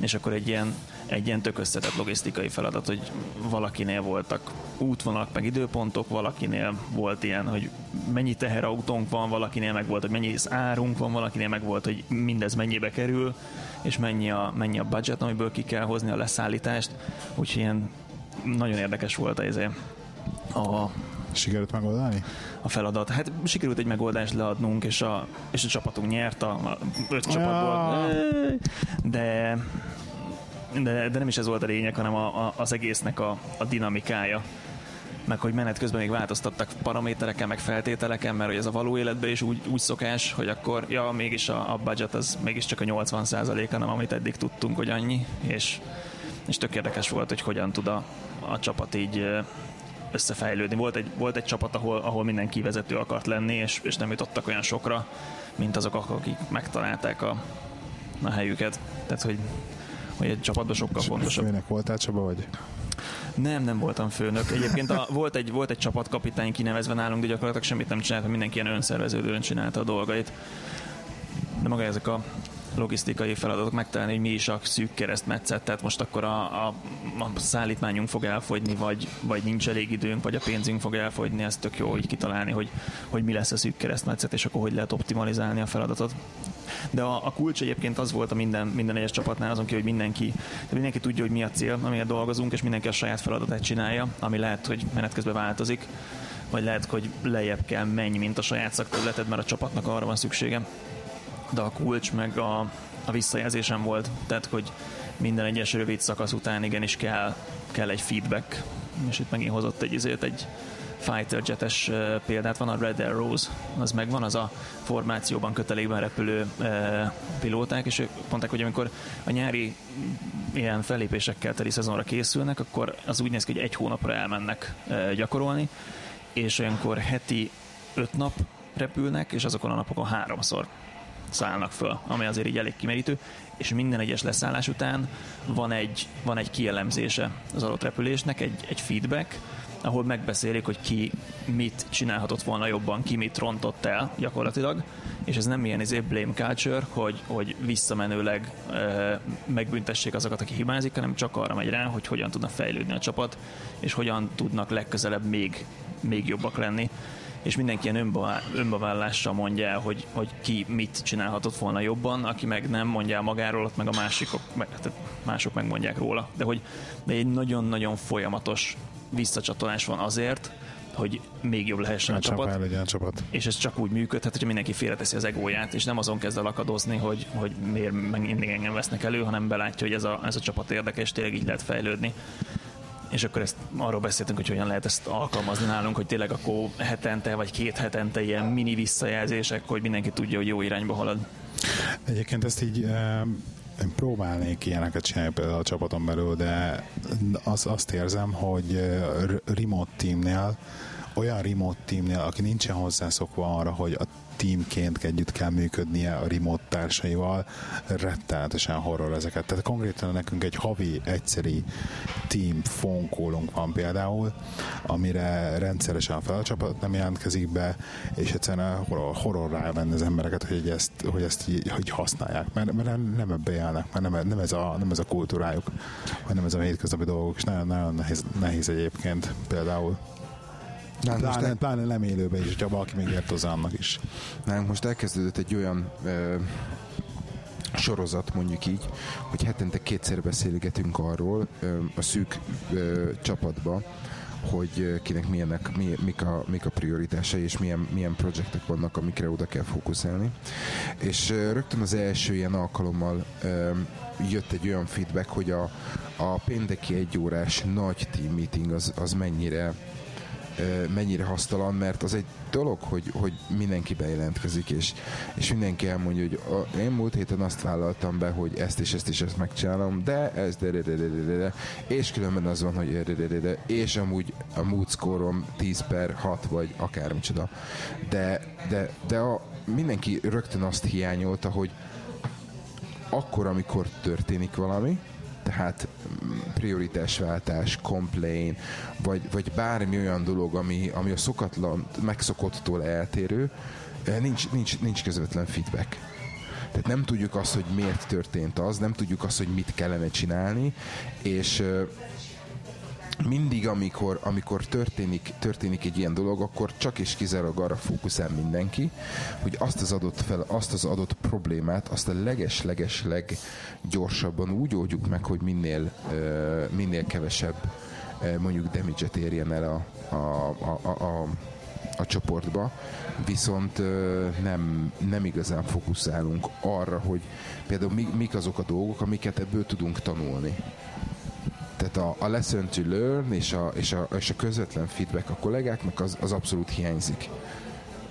és akkor egy ilyen egy ilyen tök összetett logisztikai feladat, hogy valakinél voltak útvonalak, meg időpontok, valakinél volt ilyen, hogy mennyi teherautónk van, valakinél meg volt, hogy mennyi árunk van, valakinél meg volt, hogy mindez mennyibe kerül, és mennyi a, mennyi a budget, amiből ki kell hozni a leszállítást. Úgyhogy ilyen nagyon érdekes volt ez a,
Sikerült megoldani?
a feladat. Hát sikerült egy megoldást leadnunk, és a, és a csapatunk nyert, a, a öt
Ja.
csapatból. De, de, de nem is ez volt a lényeg, hanem a, a, az egésznek a, a dinamikája meg hogy menet közben még változtattak paramétereken, meg feltételeken, mert hogy ez a való életben is úgy, úgy szokás, hogy akkor, ja, mégis a, a budget az mégiscsak a 80%-a, nem amit eddig tudtunk, hogy annyi, és, és tök érdekes volt, hogy hogyan tud a, a csapat így összefejlődni. Volt egy, volt egy csapat, ahol, ahol mindenki vezető akart lenni, és, és nem jutottak olyan sokra, mint azok, akik megtalálták a, a helyüket. Tehát, hogy, hogy egy csapatban sokkal fontosabb.
Főnek voltál Csaba, vagy?
Nem, nem voltam főnök. Egyébként a, volt, egy, volt egy csapatkapitány kinevezve nálunk, de gyakorlatilag semmit nem csinált, mindenki ilyen önszerveződően csinálta a dolgait. De maga ezek a logisztikai feladatok megtalálni, hogy mi is a szűk keresztmetszet, tehát most akkor a, a, a szállítmányunk fog elfogyni, vagy, vagy nincs elég időnk, vagy a pénzünk fog elfogyni, ez tök jó így kitalálni, hogy, hogy mi lesz a szűk keresztmetszet, és akkor hogy lehet optimalizálni a feladatot. De a, a kulcs egyébként az volt a minden, minden egyes csapatnál, azon ki, hogy mindenki, de mindenki tudja, hogy mi a cél, amiért dolgozunk, és mindenki a saját feladatát csinálja, ami lehet, hogy menet közben változik, vagy lehet, hogy lejjebb kell menj, mint a saját szakterületed, mert a csapatnak arra van szüksége. De a kulcs meg a, a visszajelzésem volt, tehát, hogy minden egyes rövid szakasz után igenis kell, kell egy feedback, és itt megint hozott egy izét, egy fighter jetes példát, van a Red Arrows, az megvan, az a formációban kötelékben repülő pilóták, és ők mondták, hogy amikor a nyári ilyen fellépésekkel teli szezonra készülnek, akkor az úgy néz ki, hogy egy hónapra elmennek gyakorolni, és olyankor heti öt nap repülnek, és azokon a napokon háromszor szállnak föl, ami azért így elég kimerítő, és minden egyes leszállás után van egy, van egy kielemzése az adott repülésnek, egy, egy feedback, ahol megbeszélik, hogy ki mit csinálhatott volna jobban, ki mit rontott el gyakorlatilag, és ez nem ilyen izé blame culture, hogy, hogy visszamenőleg e, megbüntessék azokat, akik hibázik, hanem csak arra megy rá, hogy hogyan tudna fejlődni a csapat, és hogyan tudnak legközelebb még, még jobbak lenni és mindenki ilyen önbevá- önbevállással mondja el, hogy, hogy ki mit csinálhatott volna jobban, aki meg nem mondja el magáról, ott meg a másikok, meg, tehát mások megmondják róla. De hogy de egy nagyon-nagyon folyamatos visszacsatolás van azért, hogy még jobb lehessen a
Csak
csapat
legyen a csapat.
és ez csak úgy működhet, hogyha mindenki félreteszi az egóját, és nem azon kezd el akadozni, hogy, hogy miért meg mindig engem vesznek elő, hanem belátja, hogy ez a, ez a csapat érdekes, tényleg így lehet fejlődni. És akkor ezt arról beszéltünk, hogy hogyan lehet ezt alkalmazni nálunk, hogy tényleg akkor hetente vagy két hetente ilyen mini visszajelzések, hogy mindenki tudja, hogy jó irányba halad.
Egyébként ezt így én próbálnék ilyeneket csinálni például a csapaton belül, de az, azt érzem, hogy remote teamnél, olyan remote teamnél, aki nincsen hozzászokva arra, hogy a teamként együtt kell működnie a remote társaival, rettenetesen horror ezeket. Tehát konkrétan nekünk egy havi egyszeri team phone callunk van például, amire rendszeresen a felcsapat nem jelentkezik be, és egyszerűen horror, horror rávenni az embereket, hogy ezt, hogy ezt hogy használják, mert, mert nem, ebbe élnek, mert nem, nem, ez a, nem ez a kultúrájuk, vagy nem ez a hétköznapi dolgok, és nagyon, nagyon nehéz, nehéz egyébként például.
Most,
Pláne,
el,
pláne nem élőben is, hogyha valaki még ért hozzá annak is.
nálunk most elkezdődött egy olyan ö, sorozat, mondjuk így, hogy hetente kétszer beszélgetünk arról ö, a szűk ö, csapatba, hogy kinek milyenek, mi, mik, a, mik a prioritásai, és milyen, milyen projektek vannak, amikre oda kell fókuszálni. És rögtön az első ilyen alkalommal ö, jött egy olyan feedback, hogy a, a pénteki egyórás nagy team meeting az, az mennyire mennyire hasztalan, mert az egy dolog, hogy, hogy mindenki bejelentkezik, és, és mindenki elmondja, hogy a, én múlt héten azt vállaltam be, hogy ezt és ezt és ezt megcsinálom, de ez de, de, de, de, de, de, de és különben az van, hogy de, de, de, de, és amúgy a mood score 10 per 6 vagy akármicsoda. De, de, de a, mindenki rögtön azt hiányolta, hogy akkor, amikor történik valami, tehát mm, prioritásváltás, complain, vagy, vagy bármi olyan dolog, ami, ami a szokatlan, megszokottól eltérő, eh, nincs, nincs, nincs közvetlen feedback. Tehát nem tudjuk azt, hogy miért történt az, nem tudjuk azt, hogy mit kellene csinálni, és mindig, amikor, amikor történik, történik egy ilyen dolog, akkor csak és kizárólag arra fókuszál mindenki, hogy azt az adott, fel, azt az adott problémát, azt a leges-leges leggyorsabban úgy oldjuk meg, hogy minél, minél kevesebb mondjuk damage-et érjen el a, a, a, a, a a csoportba, viszont nem, nem igazán fókuszálunk arra, hogy például mik azok a dolgok, amiket ebből tudunk tanulni. Tehát a, a lesson to learn és a, és, a, és a közvetlen feedback a kollégáknak az, az abszolút hiányzik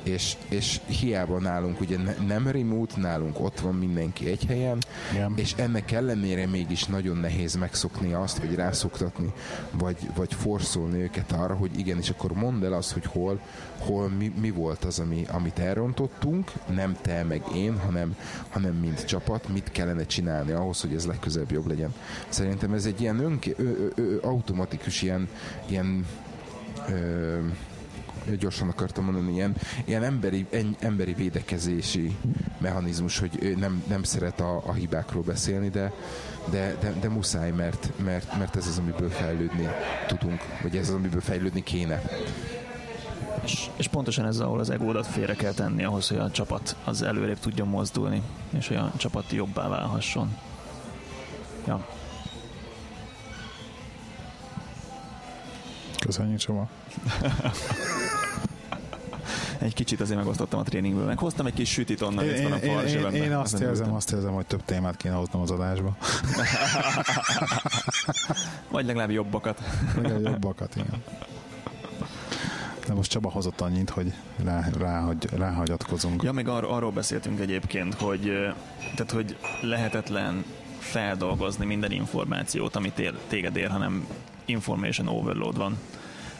és, és hiába nálunk ugye nem remote, nálunk ott van mindenki egy helyen, Igen. és ennek ellenére mégis nagyon nehéz megszokni azt, vagy rászoktatni, vagy, vagy forszolni őket arra, hogy igen, és akkor mondd el azt, hogy hol, hol mi, mi volt az, ami, amit elrontottunk, nem te meg én, hanem, hanem mint csapat, mit kellene csinálni ahhoz, hogy ez legközelebb jobb legyen. Szerintem ez egy ilyen önké, ö, ö, ö, automatikus ilyen, ilyen ö, gyorsan akartam mondani, ilyen, ilyen emberi, en, emberi védekezési mechanizmus, hogy nem, nem szeret a, a hibákról beszélni, de, de, de, de muszáj, mert, mert, mert ez az, amiből fejlődni tudunk, vagy ez az, amiből fejlődni kéne.
És, és pontosan ez, ahol az egódat félre kell tenni ahhoz, hogy a csapat az előrébb tudjon mozdulni, és hogy a csapat jobbá válhasson. Ja.
Köszönjük, Csaba.
egy kicsit azért megosztottam a tréningből, meg hoztam egy kis sütit onnan,
én,
itt van a
én, én, én, azt érzem, azt érzem, hogy több témát kéne hoznom az adásba.
Vagy legalább jobbakat.
legalább jobbakat, igen. De most Csaba hozott annyit, hogy rá, ráhagy, ráhagyatkozunk.
Ja, még ar- arról beszéltünk egyébként, hogy, tehát, hogy lehetetlen feldolgozni minden információt, amit téged ér, hanem information overload van.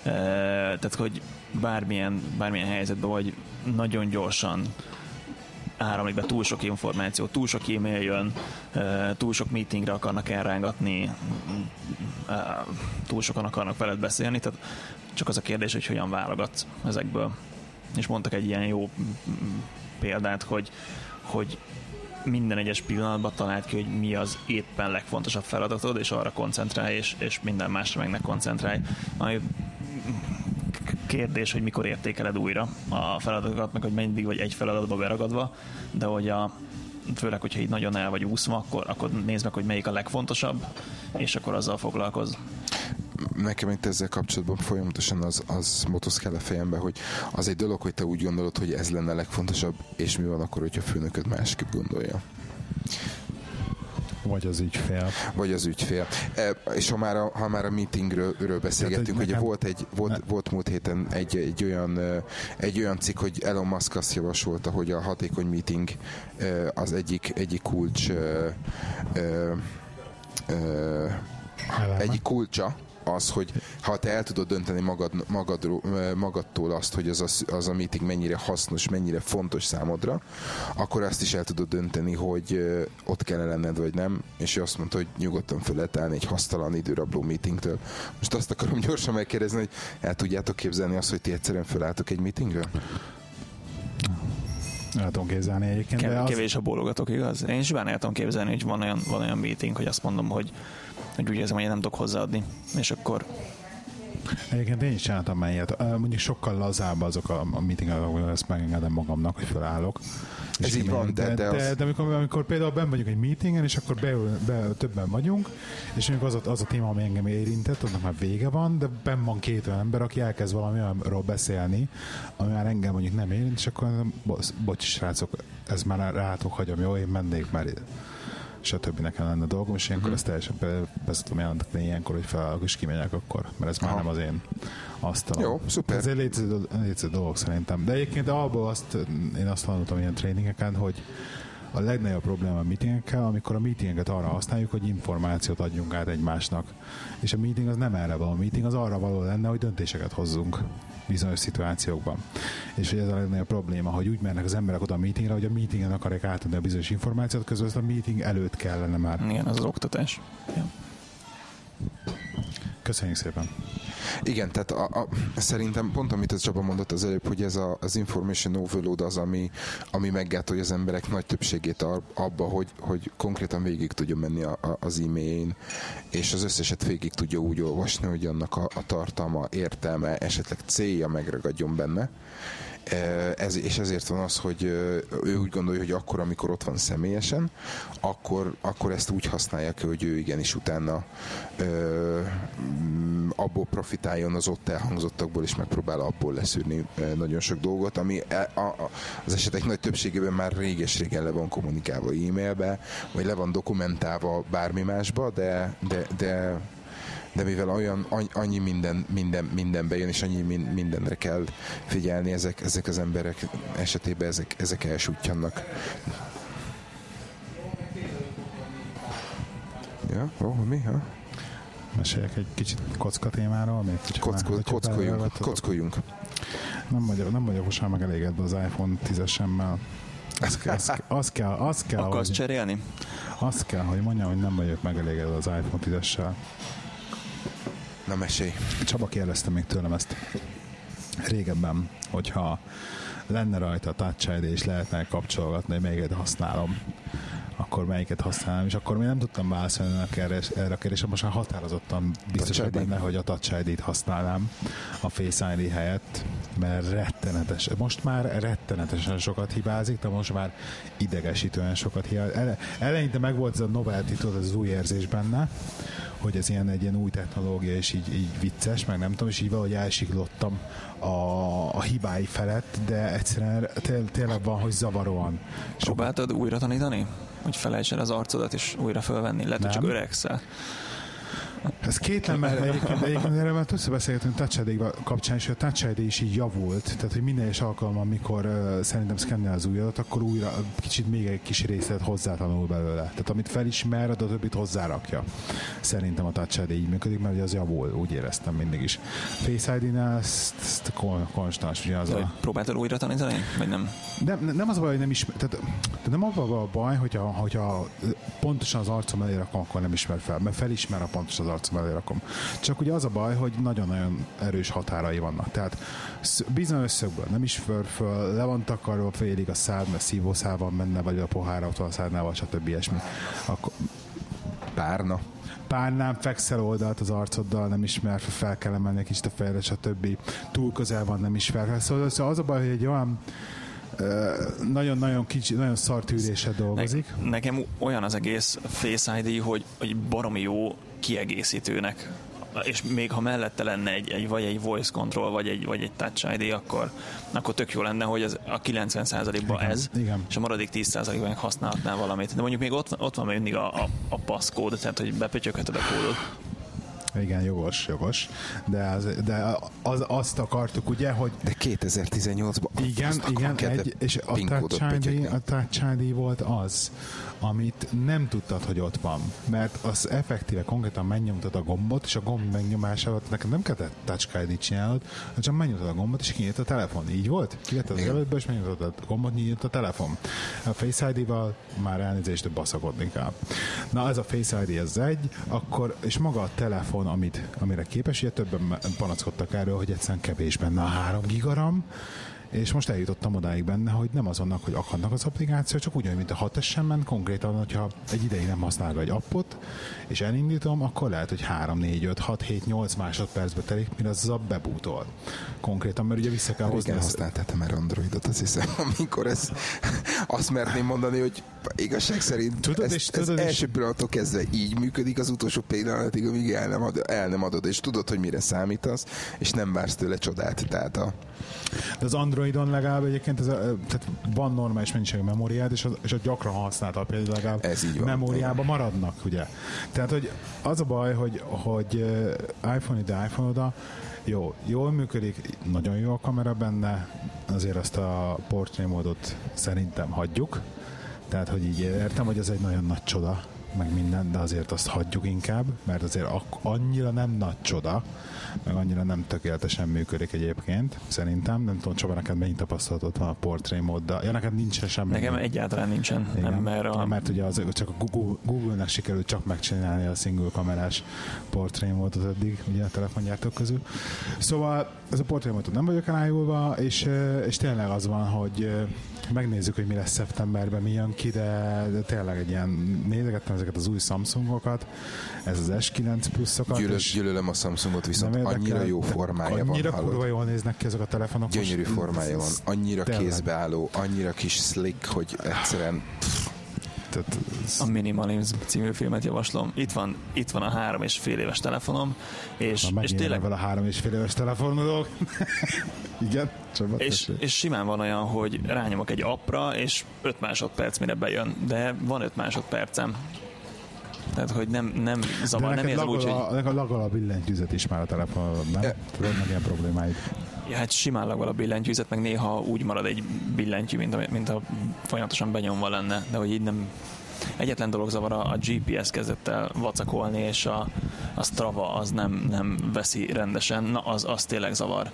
Tehát, hogy bármilyen, bármilyen helyzetben vagy nagyon gyorsan áramlik be túl sok információ, túl sok e-mail jön, túl sok meetingre akarnak elrángatni, túl sokan akarnak veled beszélni, tehát csak az a kérdés, hogy hogyan válogatsz ezekből. És mondtak egy ilyen jó példát, hogy, hogy minden egyes pillanatban talált ki, hogy mi az éppen legfontosabb feladatod, és arra koncentrálj, és, és minden másra meg ne koncentrálj. Ami kérdés, hogy mikor értékeled újra a feladatokat, meg hogy mindig vagy egy feladatba beragadva, de hogy a, főleg, hogyha így nagyon el vagy úszva, akkor, akkor nézd meg, hogy melyik a legfontosabb, és akkor azzal foglalkozz
nekem itt ezzel kapcsolatban folyamatosan az, az motoszkál a fejembe, hogy az egy dolog, hogy te úgy gondolod, hogy ez lenne a legfontosabb, és mi van akkor, hogyha a főnököd másképp gondolja.
Vagy az ügyfél.
Vagy az ügyfél. E, és ha már a, ha már a meetingről beszélgettünk, ugye volt, egy, volt, volt múlt héten egy, egy, olyan, egy olyan cikk, hogy Elon Musk azt javasolta, hogy a hatékony meeting az egyik, egyik kulcs egyik kulcsa az, hogy ha te el tudod dönteni magad, magad, magadtól azt, hogy az a, az a meeting mennyire hasznos, mennyire fontos számodra, akkor azt is el tudod dönteni, hogy ott kell lenned, vagy nem, és ő azt mondta, hogy nyugodtan föl lehet állni egy hasztalan időrabló meetingtől. Most azt akarom gyorsan megkérdezni, hogy el tudjátok képzelni azt, hogy ti egyszerűen fölálltok egy meetingről?
El tudom képzelni egyébként.
Kev- az... Kevés a bólogatok, igaz? Én is el tudom képzelni, hogy van olyan, van olyan meeting, hogy azt mondom, hogy hogy úgy érzem, hogy én nem tudok hozzáadni, és akkor
Egyébként én is csináltam már ilyet. Mondjuk sokkal lazább azok a, a meetingek, ahol ezt megengedem magamnak, hogy felállok.
Ez így van, de, de,
de,
az...
de amikor, amikor például benn vagyunk egy meetingen, és akkor be, be, többen vagyunk, és mondjuk az a, az a téma, ami engem érintett, annak már vége van, de benn van két olyan ember, aki elkezd valami olyanról beszélni, ami már engem mondjuk nem érint, és akkor bocs, srácok, ez már rátok hagyom, jó, én mennék már ide stb. nekem lenne dolgom, és ilyenkor uh-huh. ezt teljesen be, be tudom jelenteni ilyenkor, hogy felállok és kimegyek akkor, mert ez Aha. már nem az én asztalom.
Jó, szuper.
Ez egy létező, létező dolog szerintem. De egyébként abból azt, én azt hallottam ilyen tréningeken, hogy a legnagyobb probléma a meetingekkel, amikor a meetingeket arra használjuk, hogy információt adjunk át egymásnak. És a meeting az nem erre való. A meeting az arra való lenne, hogy döntéseket hozzunk bizonyos szituációkban. És hogy ez a legnagyobb probléma, hogy úgy mennek az emberek oda a meetingre, hogy a meetingen akarják átadni a bizonyos információt, közben a meeting előtt kellene már.
Igen, az az oktatás. Ja.
Köszönjük szépen.
Igen, tehát a, a, szerintem pont amit az Csaba mondott az előbb, hogy ez a, az information overload az, ami, ami meggátolja az emberek nagy többségét abba, hogy, hogy konkrétan végig tudja menni a, a, az e-mailén, és az összeset végig tudja úgy olvasni, hogy annak a, a tartalma, értelme, esetleg célja megragadjon benne ez, és ezért van az, hogy ő úgy gondolja, hogy akkor, amikor ott van személyesen, akkor, akkor ezt úgy használja ki, hogy ő igenis utána ö, abból profitáljon az ott elhangzottakból, és megpróbál abból leszűrni nagyon sok dolgot, ami a, a, az esetek nagy többségében már réges-régen le van kommunikálva e-mailbe, vagy le van dokumentálva bármi másba, de, de, de de mivel olyan annyi minden, minden, minden bejön, és annyi mindenre kell figyelni, ezek, ezek az emberek esetében ezek, ezek elsútjanak. Ja, ó, mi? Ha?
Meséljek egy kicsit kocka témáról? Még
Kocko, már, kockoljunk, kockoljunk.
Nem vagyok, nem vagyok most már megelégedve az iPhone 10-esemmel. Azt kell, azt, azt kell, azt kell
Akarsz hogy, cserélni?
Azt kell, hogy mondjam, hogy nem vagyok megelégedve az iPhone 10-essel.
Na mesélj.
Csaba kérdezte még tőlem ezt régebben, hogyha lenne rajta a Touch ID és lehetne kapcsolgatni, hogy melyiket használom, akkor melyiket használom, és akkor még nem tudtam válaszolni erre, erre a kérdésre, most már határozottan biztos benne, hogy a Touch ID-t használnám a Face ID helyett, mert rettenetes, most már rettenetesen sokat hibázik, de most már idegesítően sokat hibázik. Ele, eleinte meg volt ez a novelty, tudod, az új érzés benne, hogy ez ilyen egy ilyen új technológia, és így, így vicces, meg nem tudom, és így valahogy elsiklottam a, a hibái felett, de egyszerűen té- tényleg van, hogy zavaróan.
Próbáltad újra tanítani? Hogy felejts el az arcodat, és újra fölvenni? Lehet, hogy csak öregszel.
Ez kétlen, mert egyébként, egyébként erről már többször beszélgetünk Touch ID kapcsán, és a Touch ID is így javult, tehát hogy minden is alkalommal, amikor uh, szerintem szkennel az újadat, akkor újra kicsit még egy kis részlet hozzátanul belőle. Tehát amit felismer, a többit hozzárakja. Szerintem a Touch ID így működik, mert az javul, úgy éreztem mindig is. Face ID-nál ezt, ezt konstans, ugye az
a... Próbáltad újra tanítani, vagy nem?
Nem, nem az a baj, hogy nem ismer, tehát, tehát nem az a baj, hogyha, hogyha pontosan az arcom elé rakom, akkor nem ismer fel, mert felismer a pontosan az arcom elé rakom. Csak ugye az a baj, hogy nagyon-nagyon erős határai vannak. Tehát bizonyos szögből nem is föl, föl le van takarva félig a szád, mert szívószál van benne, vagy a pohár a szádnál, vagy stb. ilyesmi. Akkor
párna
párnám fekszel oldalt az arcoddal, nem ismer, fel kell emelni egy kicsit a fejre, stb. Túl közel van, nem ismer. Szóval, szóval az a baj, hogy egy olyan nagyon-nagyon kicsi, nagyon szartűréssel dolgozik.
Ne, nekem olyan az egész Face ID, hogy, hogy baromi jó kiegészítőnek és még ha mellette lenne egy, egy vagy egy voice control, vagy egy, vagy egy touch ID, akkor, akkor tök jó lenne, hogy az a 90%-ban ez,
igen.
és a maradék 10%-ban használhatnál valamit. De mondjuk még ott, ott van mindig a, a, a passzkód, tehát hogy bepötyögheted a kódot.
Igen, jogos, jogos. De, az, de az, azt akartuk, ugye, hogy...
De 2018-ban
igen, igen, egy, és a ID, a ID volt az, amit nem tudtad, hogy ott van. Mert az effektíve konkrétan megnyomtad a gombot, és a gomb megnyomásával nekem nem kellett Touch ID csinálod, csak megnyomtad a gombot, és kinyílt a telefon. Így volt? Kivetted az előttből, és megnyomtad a gombot, nyílt a telefon. A Face ID-val már elnézést baszakodni kell. Na, ez a Face ID, ez egy, akkor, és maga a telefon, amit, amire képes, ugye többen panaszkodtak erről, hogy egyszerűen kevés benne a 3 gigaram, és most eljutottam odáig benne, hogy nem azonnak, hogy akadnak az applikáció, csak ugyanúgy, mint a 6 ment, konkrétan, hogyha egy ideig nem használva egy appot, és elindítom, akkor lehet, hogy 3, 4, 5, 6, 7, 8 másodpercbe telik, mire az a bebútol. Konkrétan, mert ugye vissza kell hozni.
Igen, használtál már Androidot, azt hiszem, amikor ez azt merném mondani, hogy igazság szerint tudod, ez, és, ez tudod, első pillanattól kezdve így működik az utolsó pillanatig, amíg el nem, ad, el nem adod, és tudod, hogy mire számítasz, és nem vársz tőle csodát. Tehát a...
De az Androidon legalább egyébként ez a, tehát van normális mennyiségű memóriád, és, az, és a gyakran használta például legalább
ez így van.
memóriába maradnak, ugye. Tehát, hogy az a baj, hogy, hogy iPhone ide, iPhone oda, jó, jól működik, nagyon jó a kamera benne, azért azt a portré módot szerintem hagyjuk, tehát, hogy így értem, hogy ez egy nagyon nagy csoda, meg minden, de azért azt hagyjuk inkább, mert azért annyira nem nagy csoda, meg annyira nem tökéletesen működik egyébként, szerintem. Nem tudom, Csaba, neked mennyi tapasztalatod van a portré móddal? Ja, neked nincsen semmi.
Nekem egyáltalán nincsen. Igen. Nem, mert, a...
mert ugye az, csak a Google, Google-nek sikerült csak megcsinálni a single kamerás portré módot eddig, ugye a telefongyártók közül. Szóval ez a portré módot nem vagyok elájulva, és, és tényleg az van, hogy megnézzük, hogy mi lesz szeptemberben, mi jön ki, de, de tényleg egy ilyen, nézegettem ezeket az új Samsungokat, ez az S9 pluszokat.
Gyűlöl, gyűlölöm a Samsungot, viszont annyira jó formája van.
Annyira kurva jól néznek ki ezek a telefonok.
Gyönyörű formája van, annyira tényleg. kézbeálló, annyira kis slick, hogy egyszerűen
tehát ez... A Minimalism című filmet javaslom. Itt van, itt van a három és fél éves telefonom, és,
és tényleg... a három és fél éves telefonodok. Igen,
Csaba, és, és simán van olyan, hogy rányomok egy appra, és 5 másodperc mire bejön, de van 5 másodpercem. Tehát, hogy nem, nem zavar, nem érzem úgy, hogy...
Neked lagal a billentyűzet is már a telefonodon, nem? Tudod, meg ilyen problémáid.
Ja, hát simán lagal a billentyűzet, meg néha úgy marad egy billentyű, mint a, mint a folyamatosan benyomva lenne, de hogy így nem, Egyetlen dolog zavar a, a GPS kezdett el vacakolni, és a, a Strava az nem, nem veszi rendesen, na az, az tényleg zavar.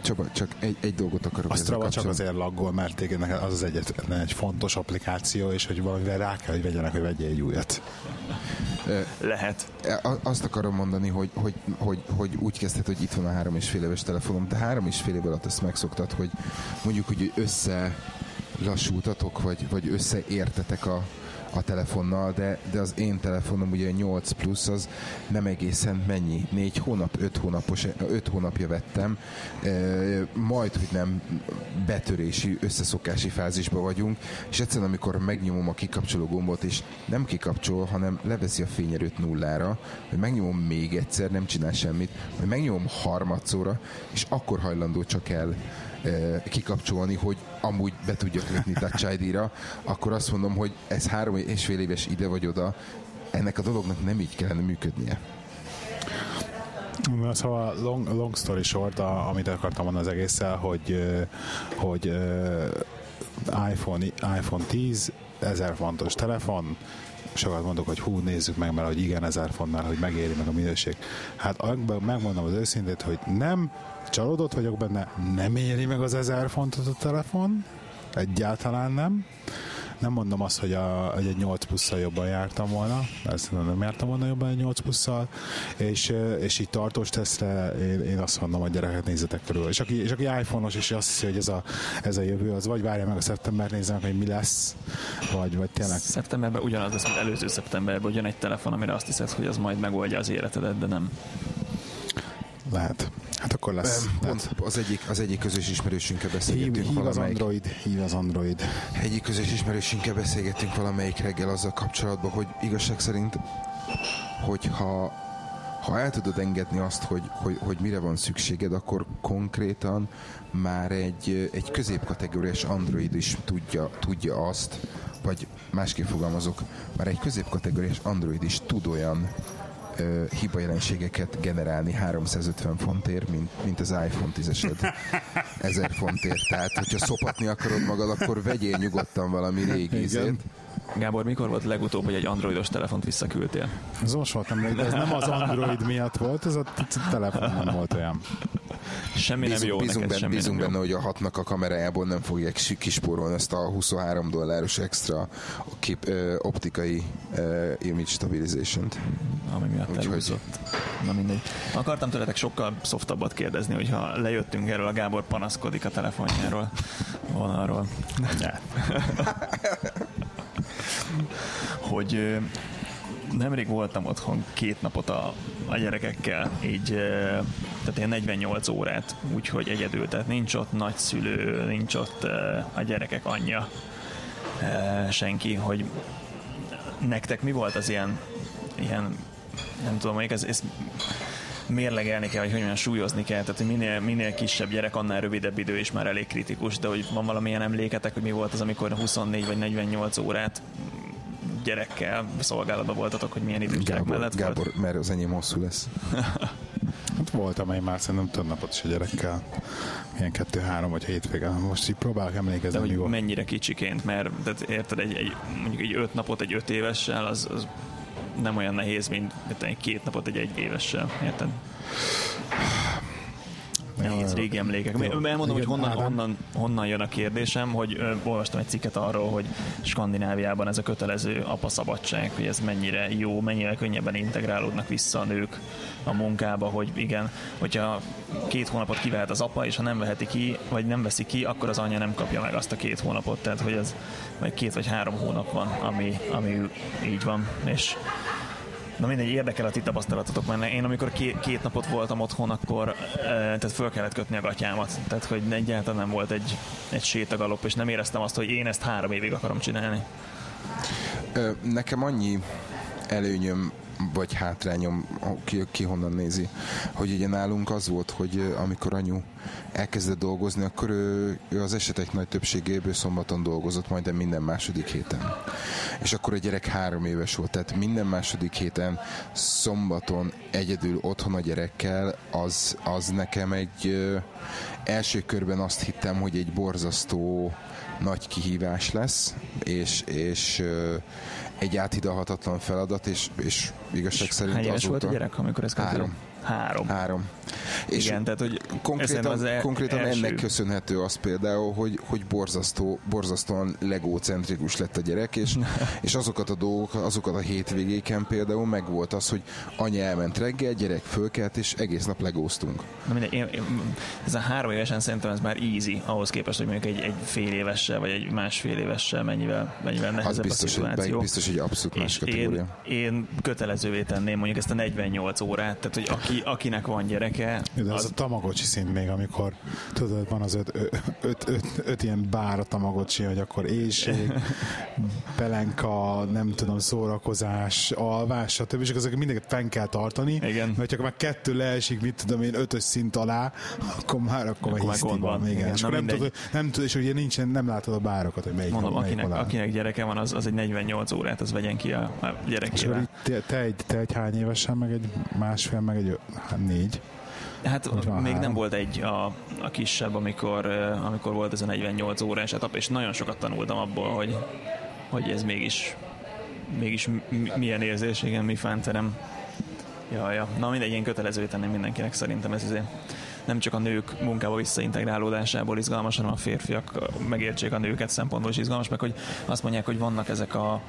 Csaba, csak egy, egy dolgot akarok
A Strava csak azért laggol, mert téged az az egyetlen egy fontos applikáció, és hogy valamivel rá kell, hogy vegyenek, hogy vegyél egy újat.
Lehet.
Azt akarom mondani, hogy, hogy, hogy, hogy úgy kezdted, hogy itt van a három és fél éves telefonom, de három és fél év alatt ezt megszoktad, hogy mondjuk, hogy össze lassultatok, vagy, vagy összeértetek a, a telefonnal, de, de az én telefonom ugye 8 plusz, az nem egészen mennyi, 4 hónap, 5 hónapos, 5 hónapja vettem, majd, hogy nem betörési, összeszokási fázisban vagyunk, és egyszerűen amikor megnyomom a kikapcsoló gombot, és nem kikapcsol, hanem leveszi a fényerőt nullára, hogy megnyomom még egyszer, nem csinál semmit, hogy megnyomom harmadszóra, és akkor hajlandó csak el kikapcsolni, hogy amúgy be tudjak lépni Touch ID-ra, akkor azt mondom, hogy ez három és fél éves ide vagy oda, ennek a dolognak nem így kellene működnie.
Szóval long, long story short, a, amit akartam mondani az egésszel, hogy, hogy iPhone, iPhone 10 1000 fontos telefon, sokat mondok, hogy hú, nézzük meg, mert hogy igen, 1000 fontnál, hogy megéri meg a minőség. Hát megmondom az őszintét, hogy nem, csalódott vagyok benne, nem éri meg az 1000 fontot a telefon, egyáltalán nem. Nem mondom azt, hogy, a, hogy egy 8 plusszal jobban jártam volna, ezt nem jártam volna jobban egy 8 plusszal, és, és így tartós tesztre én, én azt mondom, hogy gyerekek nézzetek körül. És aki, és aki iPhone-os, és azt hiszi, hogy ez a, ez a jövő, az vagy várja meg a szeptember, nézze meg, hogy mi lesz, vagy, vagy tényleg.
Szeptemberben ugyanaz lesz, mint előző szeptemberben, ugyan egy telefon, amire azt hiszed, hogy az majd megoldja az életedet, de nem.
Lehet. Hát akkor lesz.
Pont az egyik, az egyik közös ismerősünkkel beszélgettünk
hív, hív az Android, hív az Android.
Egyik közös ismerősünkkel beszélgettünk valamelyik reggel azzal kapcsolatban, hogy igazság szerint, hogyha ha el tudod engedni azt, hogy, hogy, hogy mire van szükséged, akkor konkrétan már egy, egy középkategóriás Android is tudja, tudja azt, vagy másképp fogalmazok, már egy középkategóriás Android is tud olyan ö, hibajelenségeket generálni 350 fontért, mint, mint az iPhone 10-esed 1000 fontért. Tehát, hogyha szopatni akarod magad, akkor vegyél nyugodtan valami régi izét.
Gábor, mikor volt legutóbb, hogy egy androidos telefont visszaküldtél?
Ez most voltam, ez nem az android miatt volt, ez a telefon nem volt olyan.
Semmi bízunk, nem jó
bízunk,
neked,
benne, bízunk benne, hogy a hatnak a kamerájából nem fogják kispórolni ezt a 23 dolláros extra kép, ö, optikai ö, image stabilization-t.
Ami miatt Úgyhogy... Na mindegy. Akartam tőletek sokkal szoftabbat kérdezni, hogyha lejöttünk erről, a Gábor panaszkodik a telefonjáról, vonalról. hogy nemrég voltam otthon két napot a, a gyerekekkel, így tehát ilyen 48 órát, úgyhogy egyedül, tehát nincs ott nagyszülő, nincs ott a gyerekek anyja, senki, hogy nektek mi volt az ilyen, ilyen nem tudom, mondjuk ez, ez mérlegelni kell, vagy hogy olyan súlyozni kell, tehát hogy minél, minél kisebb gyerek, annál rövidebb idő is már elég kritikus, de hogy van valamilyen emléketek, hogy mi volt az, amikor 24 vagy 48 órát gyerekkel szolgálatban voltatok, hogy milyen idős gyerek
Gábor,
mellett
Gábor
volt?
mert az enyém hosszú lesz.
Hát voltam én már szerintem több napot is a gyerekkel. Ilyen kettő-három vagy hétvége. Most így próbálok
De
emlékezni,
hogy
mi volt.
mennyire kicsiként, mert tehát érted, egy, egy, mondjuk egy öt napot egy öt évessel, az, az nem olyan nehéz, mint mint egy két napot egy egy évessel, érted? Nehéz régi emlékek.
Jó.
Elmondom, hogy honnan, honnan, honnan jön a kérdésem, hogy ö, olvastam egy cikket arról, hogy Skandináviában ez a kötelező apaszabadság, hogy ez mennyire jó, mennyire könnyebben integrálódnak vissza a nők a munkába, hogy igen, hogyha két hónapot kivehet az apa, és ha nem veheti ki, vagy nem veszi ki, akkor az anya nem kapja meg azt a két hónapot, tehát hogy ez vagy két vagy három hónap van, ami, ami így van, és Na mindegy, érdekel a ti tapasztalatotok, mert én amikor két, napot voltam otthon, akkor tehát föl kellett kötni a gatyámat. Tehát, hogy egyáltalán nem volt egy, egy sétagalop, és nem éreztem azt, hogy én ezt három évig akarom csinálni.
Nekem annyi előnyöm vagy hátrányom, ki, ki honnan nézi, hogy ugye nálunk az volt, hogy amikor anyu elkezdett dolgozni, akkor ő, ő az esetek nagy többségéből szombaton dolgozott, majdnem minden második héten. És akkor a gyerek három éves volt, tehát minden második héten szombaton egyedül otthon a gyerekkel, az, az nekem egy ö, első körben azt hittem, hogy egy borzasztó nagy kihívás lesz, és, és egy áthidalhatatlan feladat, és, és igazság szerint
Hány éves
azóta...
volt a gyerek, amikor ez kezdődött? Három.
Három. És
Igen, tehát hogy
konkrétan,
az e-
konkrétan
első-
ennek köszönhető az például, hogy, hogy borzasztó, borzasztóan legócentrikus lett a gyerek, és, és azokat a dolgok, azokat a hétvégéken például meg volt az, hogy anya elment reggel, gyerek fölkelt, és egész nap legóztunk.
Na mindegy, én, én, ez a három évesen szerintem ez már easy, ahhoz képest, hogy mondjuk egy, egy fél évessel, vagy egy másfél évessel mennyivel, mennyivel
Az
nehezebb
biztos,
a
hogy,
szituáció.
biztos, hogy abszolút más kategória.
én, én kötelezővé tenném mondjuk ezt a 48 órát, tehát hogy aki, akinek van gyereke,
De az
az,
a tamagocsi szint még, amikor tudod, van az öt, öt, öt, öt, öt ilyen bár a tamagocsi, hogy akkor éjség, pelenka, nem tudom, szórakozás, alvás, stb. És ezeket mindenket fenn kell tartani.
Igen.
Mert csak már kettő leesik, mit tudom én, ötös szint alá, akkor már, akkor,
Akkor
már van.
van.
Igen.
Igen,
És
na
nem
mindegy.
tudod, nem tudod, és ugye nincsen, nem látod a bárokat, hogy melyik,
mondom,
melyik
akinek, akinek gyereke van, az, az egy 48 órát, az vegyen ki a, a gyerekével.
te, te, egy, te egy hány évesen, meg egy másfél, meg egy négy.
Hát
Hogy van
még
három.
nem volt egy a, a kisebb, amikor, eh, amikor volt ez a 48 órás etap, és nagyon sokat tanultam abból, hogy, hogy ez mégis, mégis mi- milyen érzés, igen, mi fánterem. Ja, ja. Na mindegy, én kötelezővé tenném mindenkinek szerintem ez azért nem csak a nők munkába visszaintegrálódásából izgalmas, hanem a férfiak megértsék a nőket szempontból is izgalmas, meg hogy azt mondják, hogy vannak ezek a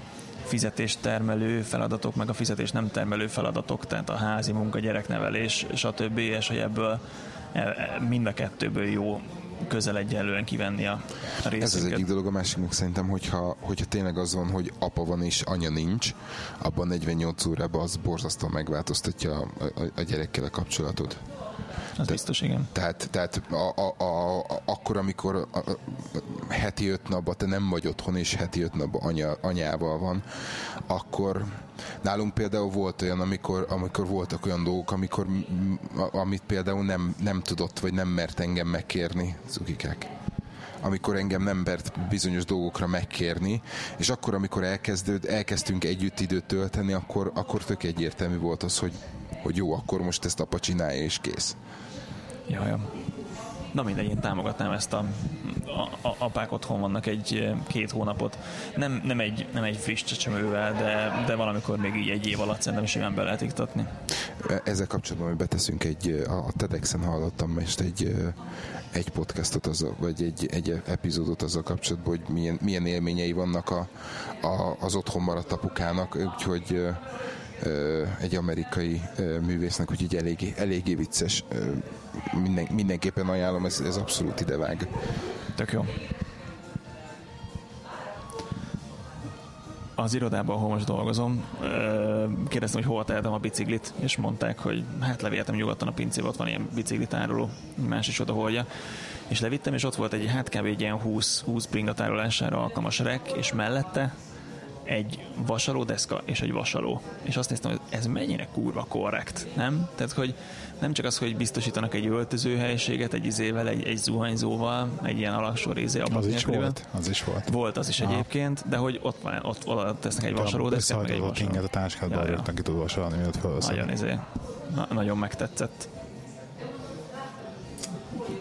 fizetést termelő feladatok, meg a fizetés nem termelő feladatok, tehát a házi munka, gyereknevelés, stb. és hogy ebből e- e- mind a kettőből jó közel egyenlően kivenni a, a
Ez az
részünket.
egyik dolog, a másik meg szerintem, hogyha, hogyha tényleg az van, hogy apa van és anya nincs, abban 48 órában az borzasztóan megváltoztatja a, a, a gyerekkel a kapcsolatot.
Az biztos, igen.
Tehát, tehát a, a, a, a, akkor, amikor a, a, heti öt napban te nem vagy otthon, és heti öt napban anya, anyával van, akkor nálunk például volt olyan, amikor, amikor voltak olyan dolgok, amikor, amit például nem, nem tudott, vagy nem mert engem megkérni, cukikák amikor engem nem mert bizonyos dolgokra megkérni, és akkor, amikor elkezdőd, elkezdtünk együtt időt tölteni, akkor, akkor tök egyértelmű volt az, hogy, hogy jó, akkor most ezt apa csinálja, és kész.
Ja, ja. Na mindegy, én támogatnám ezt a, a, a apák otthon vannak egy eh, két hónapot. Nem, nem, egy, nem egy friss csecsemővel, de, de valamikor még így egy év alatt szerintem simán be lehet iktatni.
Ezzel kapcsolatban hogy beteszünk egy, a TEDx-en hallottam most egy, egy podcastot, azzal, vagy egy, egy epizódot azzal kapcsolatban, hogy milyen, milyen élményei vannak a, a, az otthon maradt apukának, úgyhogy egy amerikai művésznek, úgyhogy eléggé, eléggé vicces. Minden, mindenképpen ajánlom, ez, ez abszolút idevág.
Tök jó. Az irodában, ahol most dolgozom, kérdeztem, hogy hol tehetem a biciklit, és mondták, hogy hát levihetem nyugodtan a pincébe, ott van ilyen biciklit áruló, más is oda hordja. És levittem, és ott volt egy, hát kb. egy ilyen 20, 20 bringa tárolására alkalmas rek, és mellette egy vasalódeszka és egy vasaló. És azt néztem, hogy ez mennyire kurva korrekt, nem? Tehát, hogy nem csak az, hogy biztosítanak egy öltözőhelyiséget egy izével, egy, egy zuhanyzóval, egy ilyen alaksó rézé
Az is volt, az is volt.
Volt az is Aha. egyébként, de hogy ott, van, ott, ott tesznek egy vasalódeszkát, meg egy vasaló.
a táskádba ja, ja. ki tud vasalni, mielőtt felveszed.
Nagyon izé, na, nagyon megtetszett.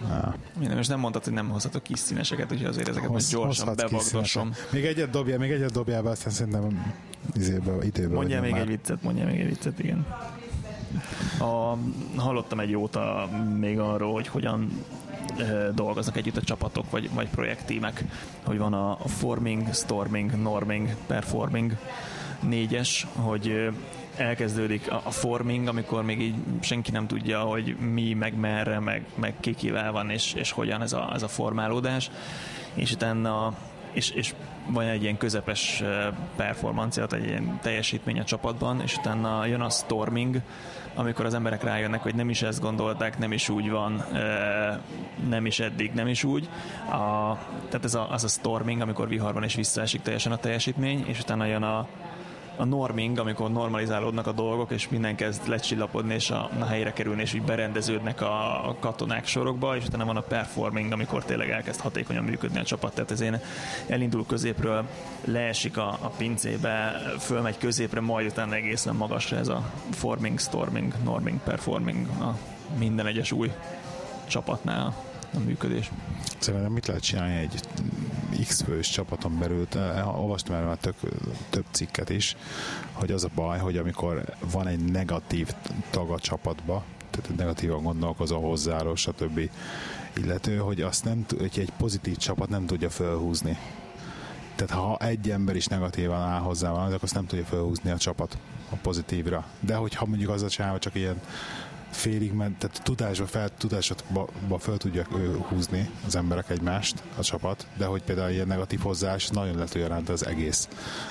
Ja. Minden, és nem mondtad, hogy nem hozhatok kis színeseket, úgyhogy azért ezeket Hoz, most gyorsan bevagdosom.
Még egyet dobja, még egyet dobjál be, aztán szerintem izébe, időben.
Mondjál még már. egy viccet, mondjál még egy viccet, igen. A, hallottam egy jóta még arról, hogy hogyan dolgoznak együtt a csapatok, vagy, vagy projektímek, hogy van a forming, storming, norming, performing négyes, hogy elkezdődik a, forming, amikor még így senki nem tudja, hogy mi, meg merre, meg, meg ki van, és, és hogyan ez a, ez a formálódás, és utána és, és van egy ilyen közepes performancia, egy ilyen teljesítmény a csapatban, és utána jön a storming, amikor az emberek rájönnek, hogy nem is ezt gondolták, nem is úgy van, nem is eddig, nem is úgy. A, tehát ez a, az a storming, amikor viharban és visszaesik teljesen a teljesítmény, és utána jön a, a norming, amikor normalizálódnak a dolgok, és minden kezd lecsillapodni, és a, a helyre kerülni, és úgy berendeződnek a, a katonák sorokba, és utána van a performing, amikor tényleg elkezd hatékonyan működni a csapat. Tehát ezért elindul középről, leesik a, a pincébe, fölmegy középre, majd utána egészen magasra ez a forming, storming, norming, performing a minden egyes új csapatnál a működés.
Szerintem mit lehet csinálni egy X-fős csapaton belül, olvastam erről már tök, több cikket is, hogy az a baj, hogy amikor van egy negatív tag a csapatba, tehát negatívan gondolkozó hozzáálló, stb. illető, hogy azt nem, hogy egy pozitív csapat nem tudja felhúzni. Tehát ha egy ember is negatívan áll hozzá van, akkor azt nem tudja felhúzni a csapat a pozitívra. De hogyha mondjuk az a csinálva csak ilyen félig, ment, tehát tudásba fel, tudásba fel tudják ő, húzni az emberek egymást, a csapat, de hogy például ilyen negatív hozzáállás nagyon lehet az egész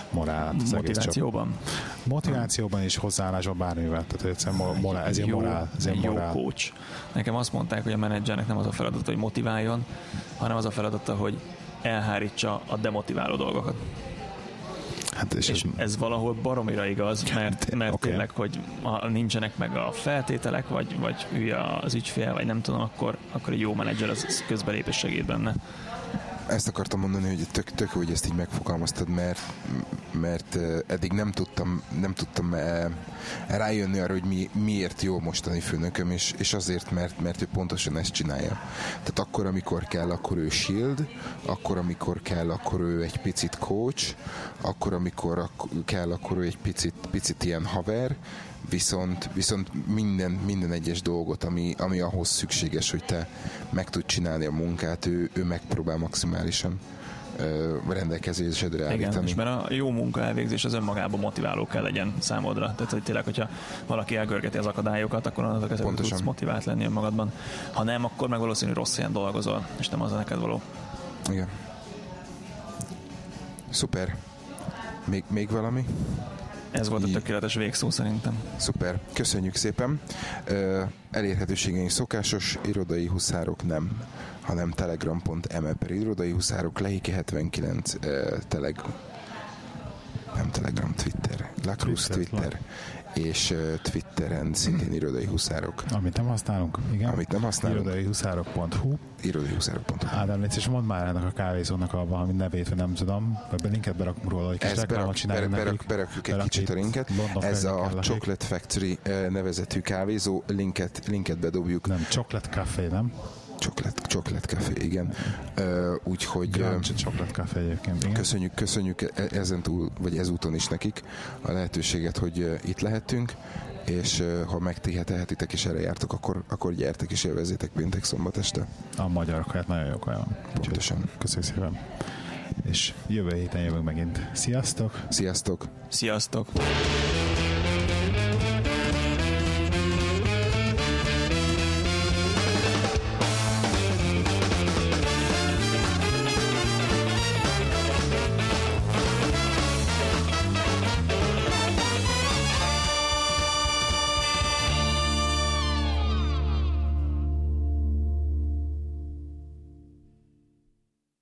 morál.
Az Motivációban? Egész
Motivációban és hozzáállásban bármivel. Tehát egyszerűen morál, ez jó, morál. Ez
jó morál. coach. Nekem azt mondták, hogy a menedzsernek nem az a feladata, hogy motiváljon, hanem az a feladata, hogy elhárítsa a demotiváló dolgokat. Hát és, és ez, ez valahol baromira igaz, mert, mert okay. tényleg, hogy ha nincsenek meg a feltételek, vagy, vagy hülye az ügyfél, vagy nem tudom, akkor, akkor egy jó menedzser az közbelépés segít benne
ezt akartam mondani, hogy tök, tök hogy ezt így megfogalmaztad, mert, mert eddig nem tudtam, nem tudtam rájönni arra, hogy mi, miért jó mostani főnököm, és, és azért, mert, mert ő pontosan ezt csinálja. Tehát akkor, amikor kell, akkor ő shield, akkor, amikor kell, akkor ő egy picit coach, akkor, amikor kell, akkor ő egy picit, picit ilyen haver, viszont, viszont minden, minden egyes dolgot, ami, ami ahhoz szükséges, hogy te meg tud csinálni a munkát, ő, ő megpróbál maximálisan rendelkezésedre állítani. Igen,
és mert a jó munka elvégzés az önmagában motiváló kell legyen számodra. Tehát, hogy tényleg, hogyha valaki elgörgeti az akadályokat, akkor annak kezdve tudsz motivált lenni önmagadban. Ha nem, akkor meg valószínűleg rossz helyen dolgozol, és nem az a neked való.
Igen. Szuper. Még, még valami?
Ez volt a tökéletes végszó szerintem.
Szuper, köszönjük szépen. Elérhetőségeink szokásos, irodai huszárok nem, hanem telegram.me per irodai huszárok, Leiki 79 teleg nem Telegram, Twitter, Lacruz Twitter, Twitter és Twitteren szintén irodai huszárok.
Amit nem használunk, igen.
Amit nem használunk.
Irodai huszárok.hu
Irodai huszárok.hu
Ádám, légy és mondd már ennek a kávézónak a valami nevét, vagy nem tudom, vagy linket berakunk róla, hogy kis reklámot
csinálunk berak, berak, berakjuk egy kicsit a linket. Ez a Chocolate Factory nevezetű kávézó, linket, linket bedobjuk.
Nem, Chocolate Café, nem?
Chocolate, chocolate Café, igen. Uh, úgyhogy...
Grand Chocolate Café egyébként, igen.
Köszönjük, köszönjük e- ezen túl, vagy ezúton is nekik a lehetőséget, hogy itt lehetünk és ha megtihetitek és erre jártok, akkor, akkor gyertek és élvezzétek péntek szombat este.
A magyar kaját nagyon jó kaja.
Pontosan.
Köszönjük szépen. És jövő héten jövünk megint. Sziasztok!
Sziasztok!
Sziasztok!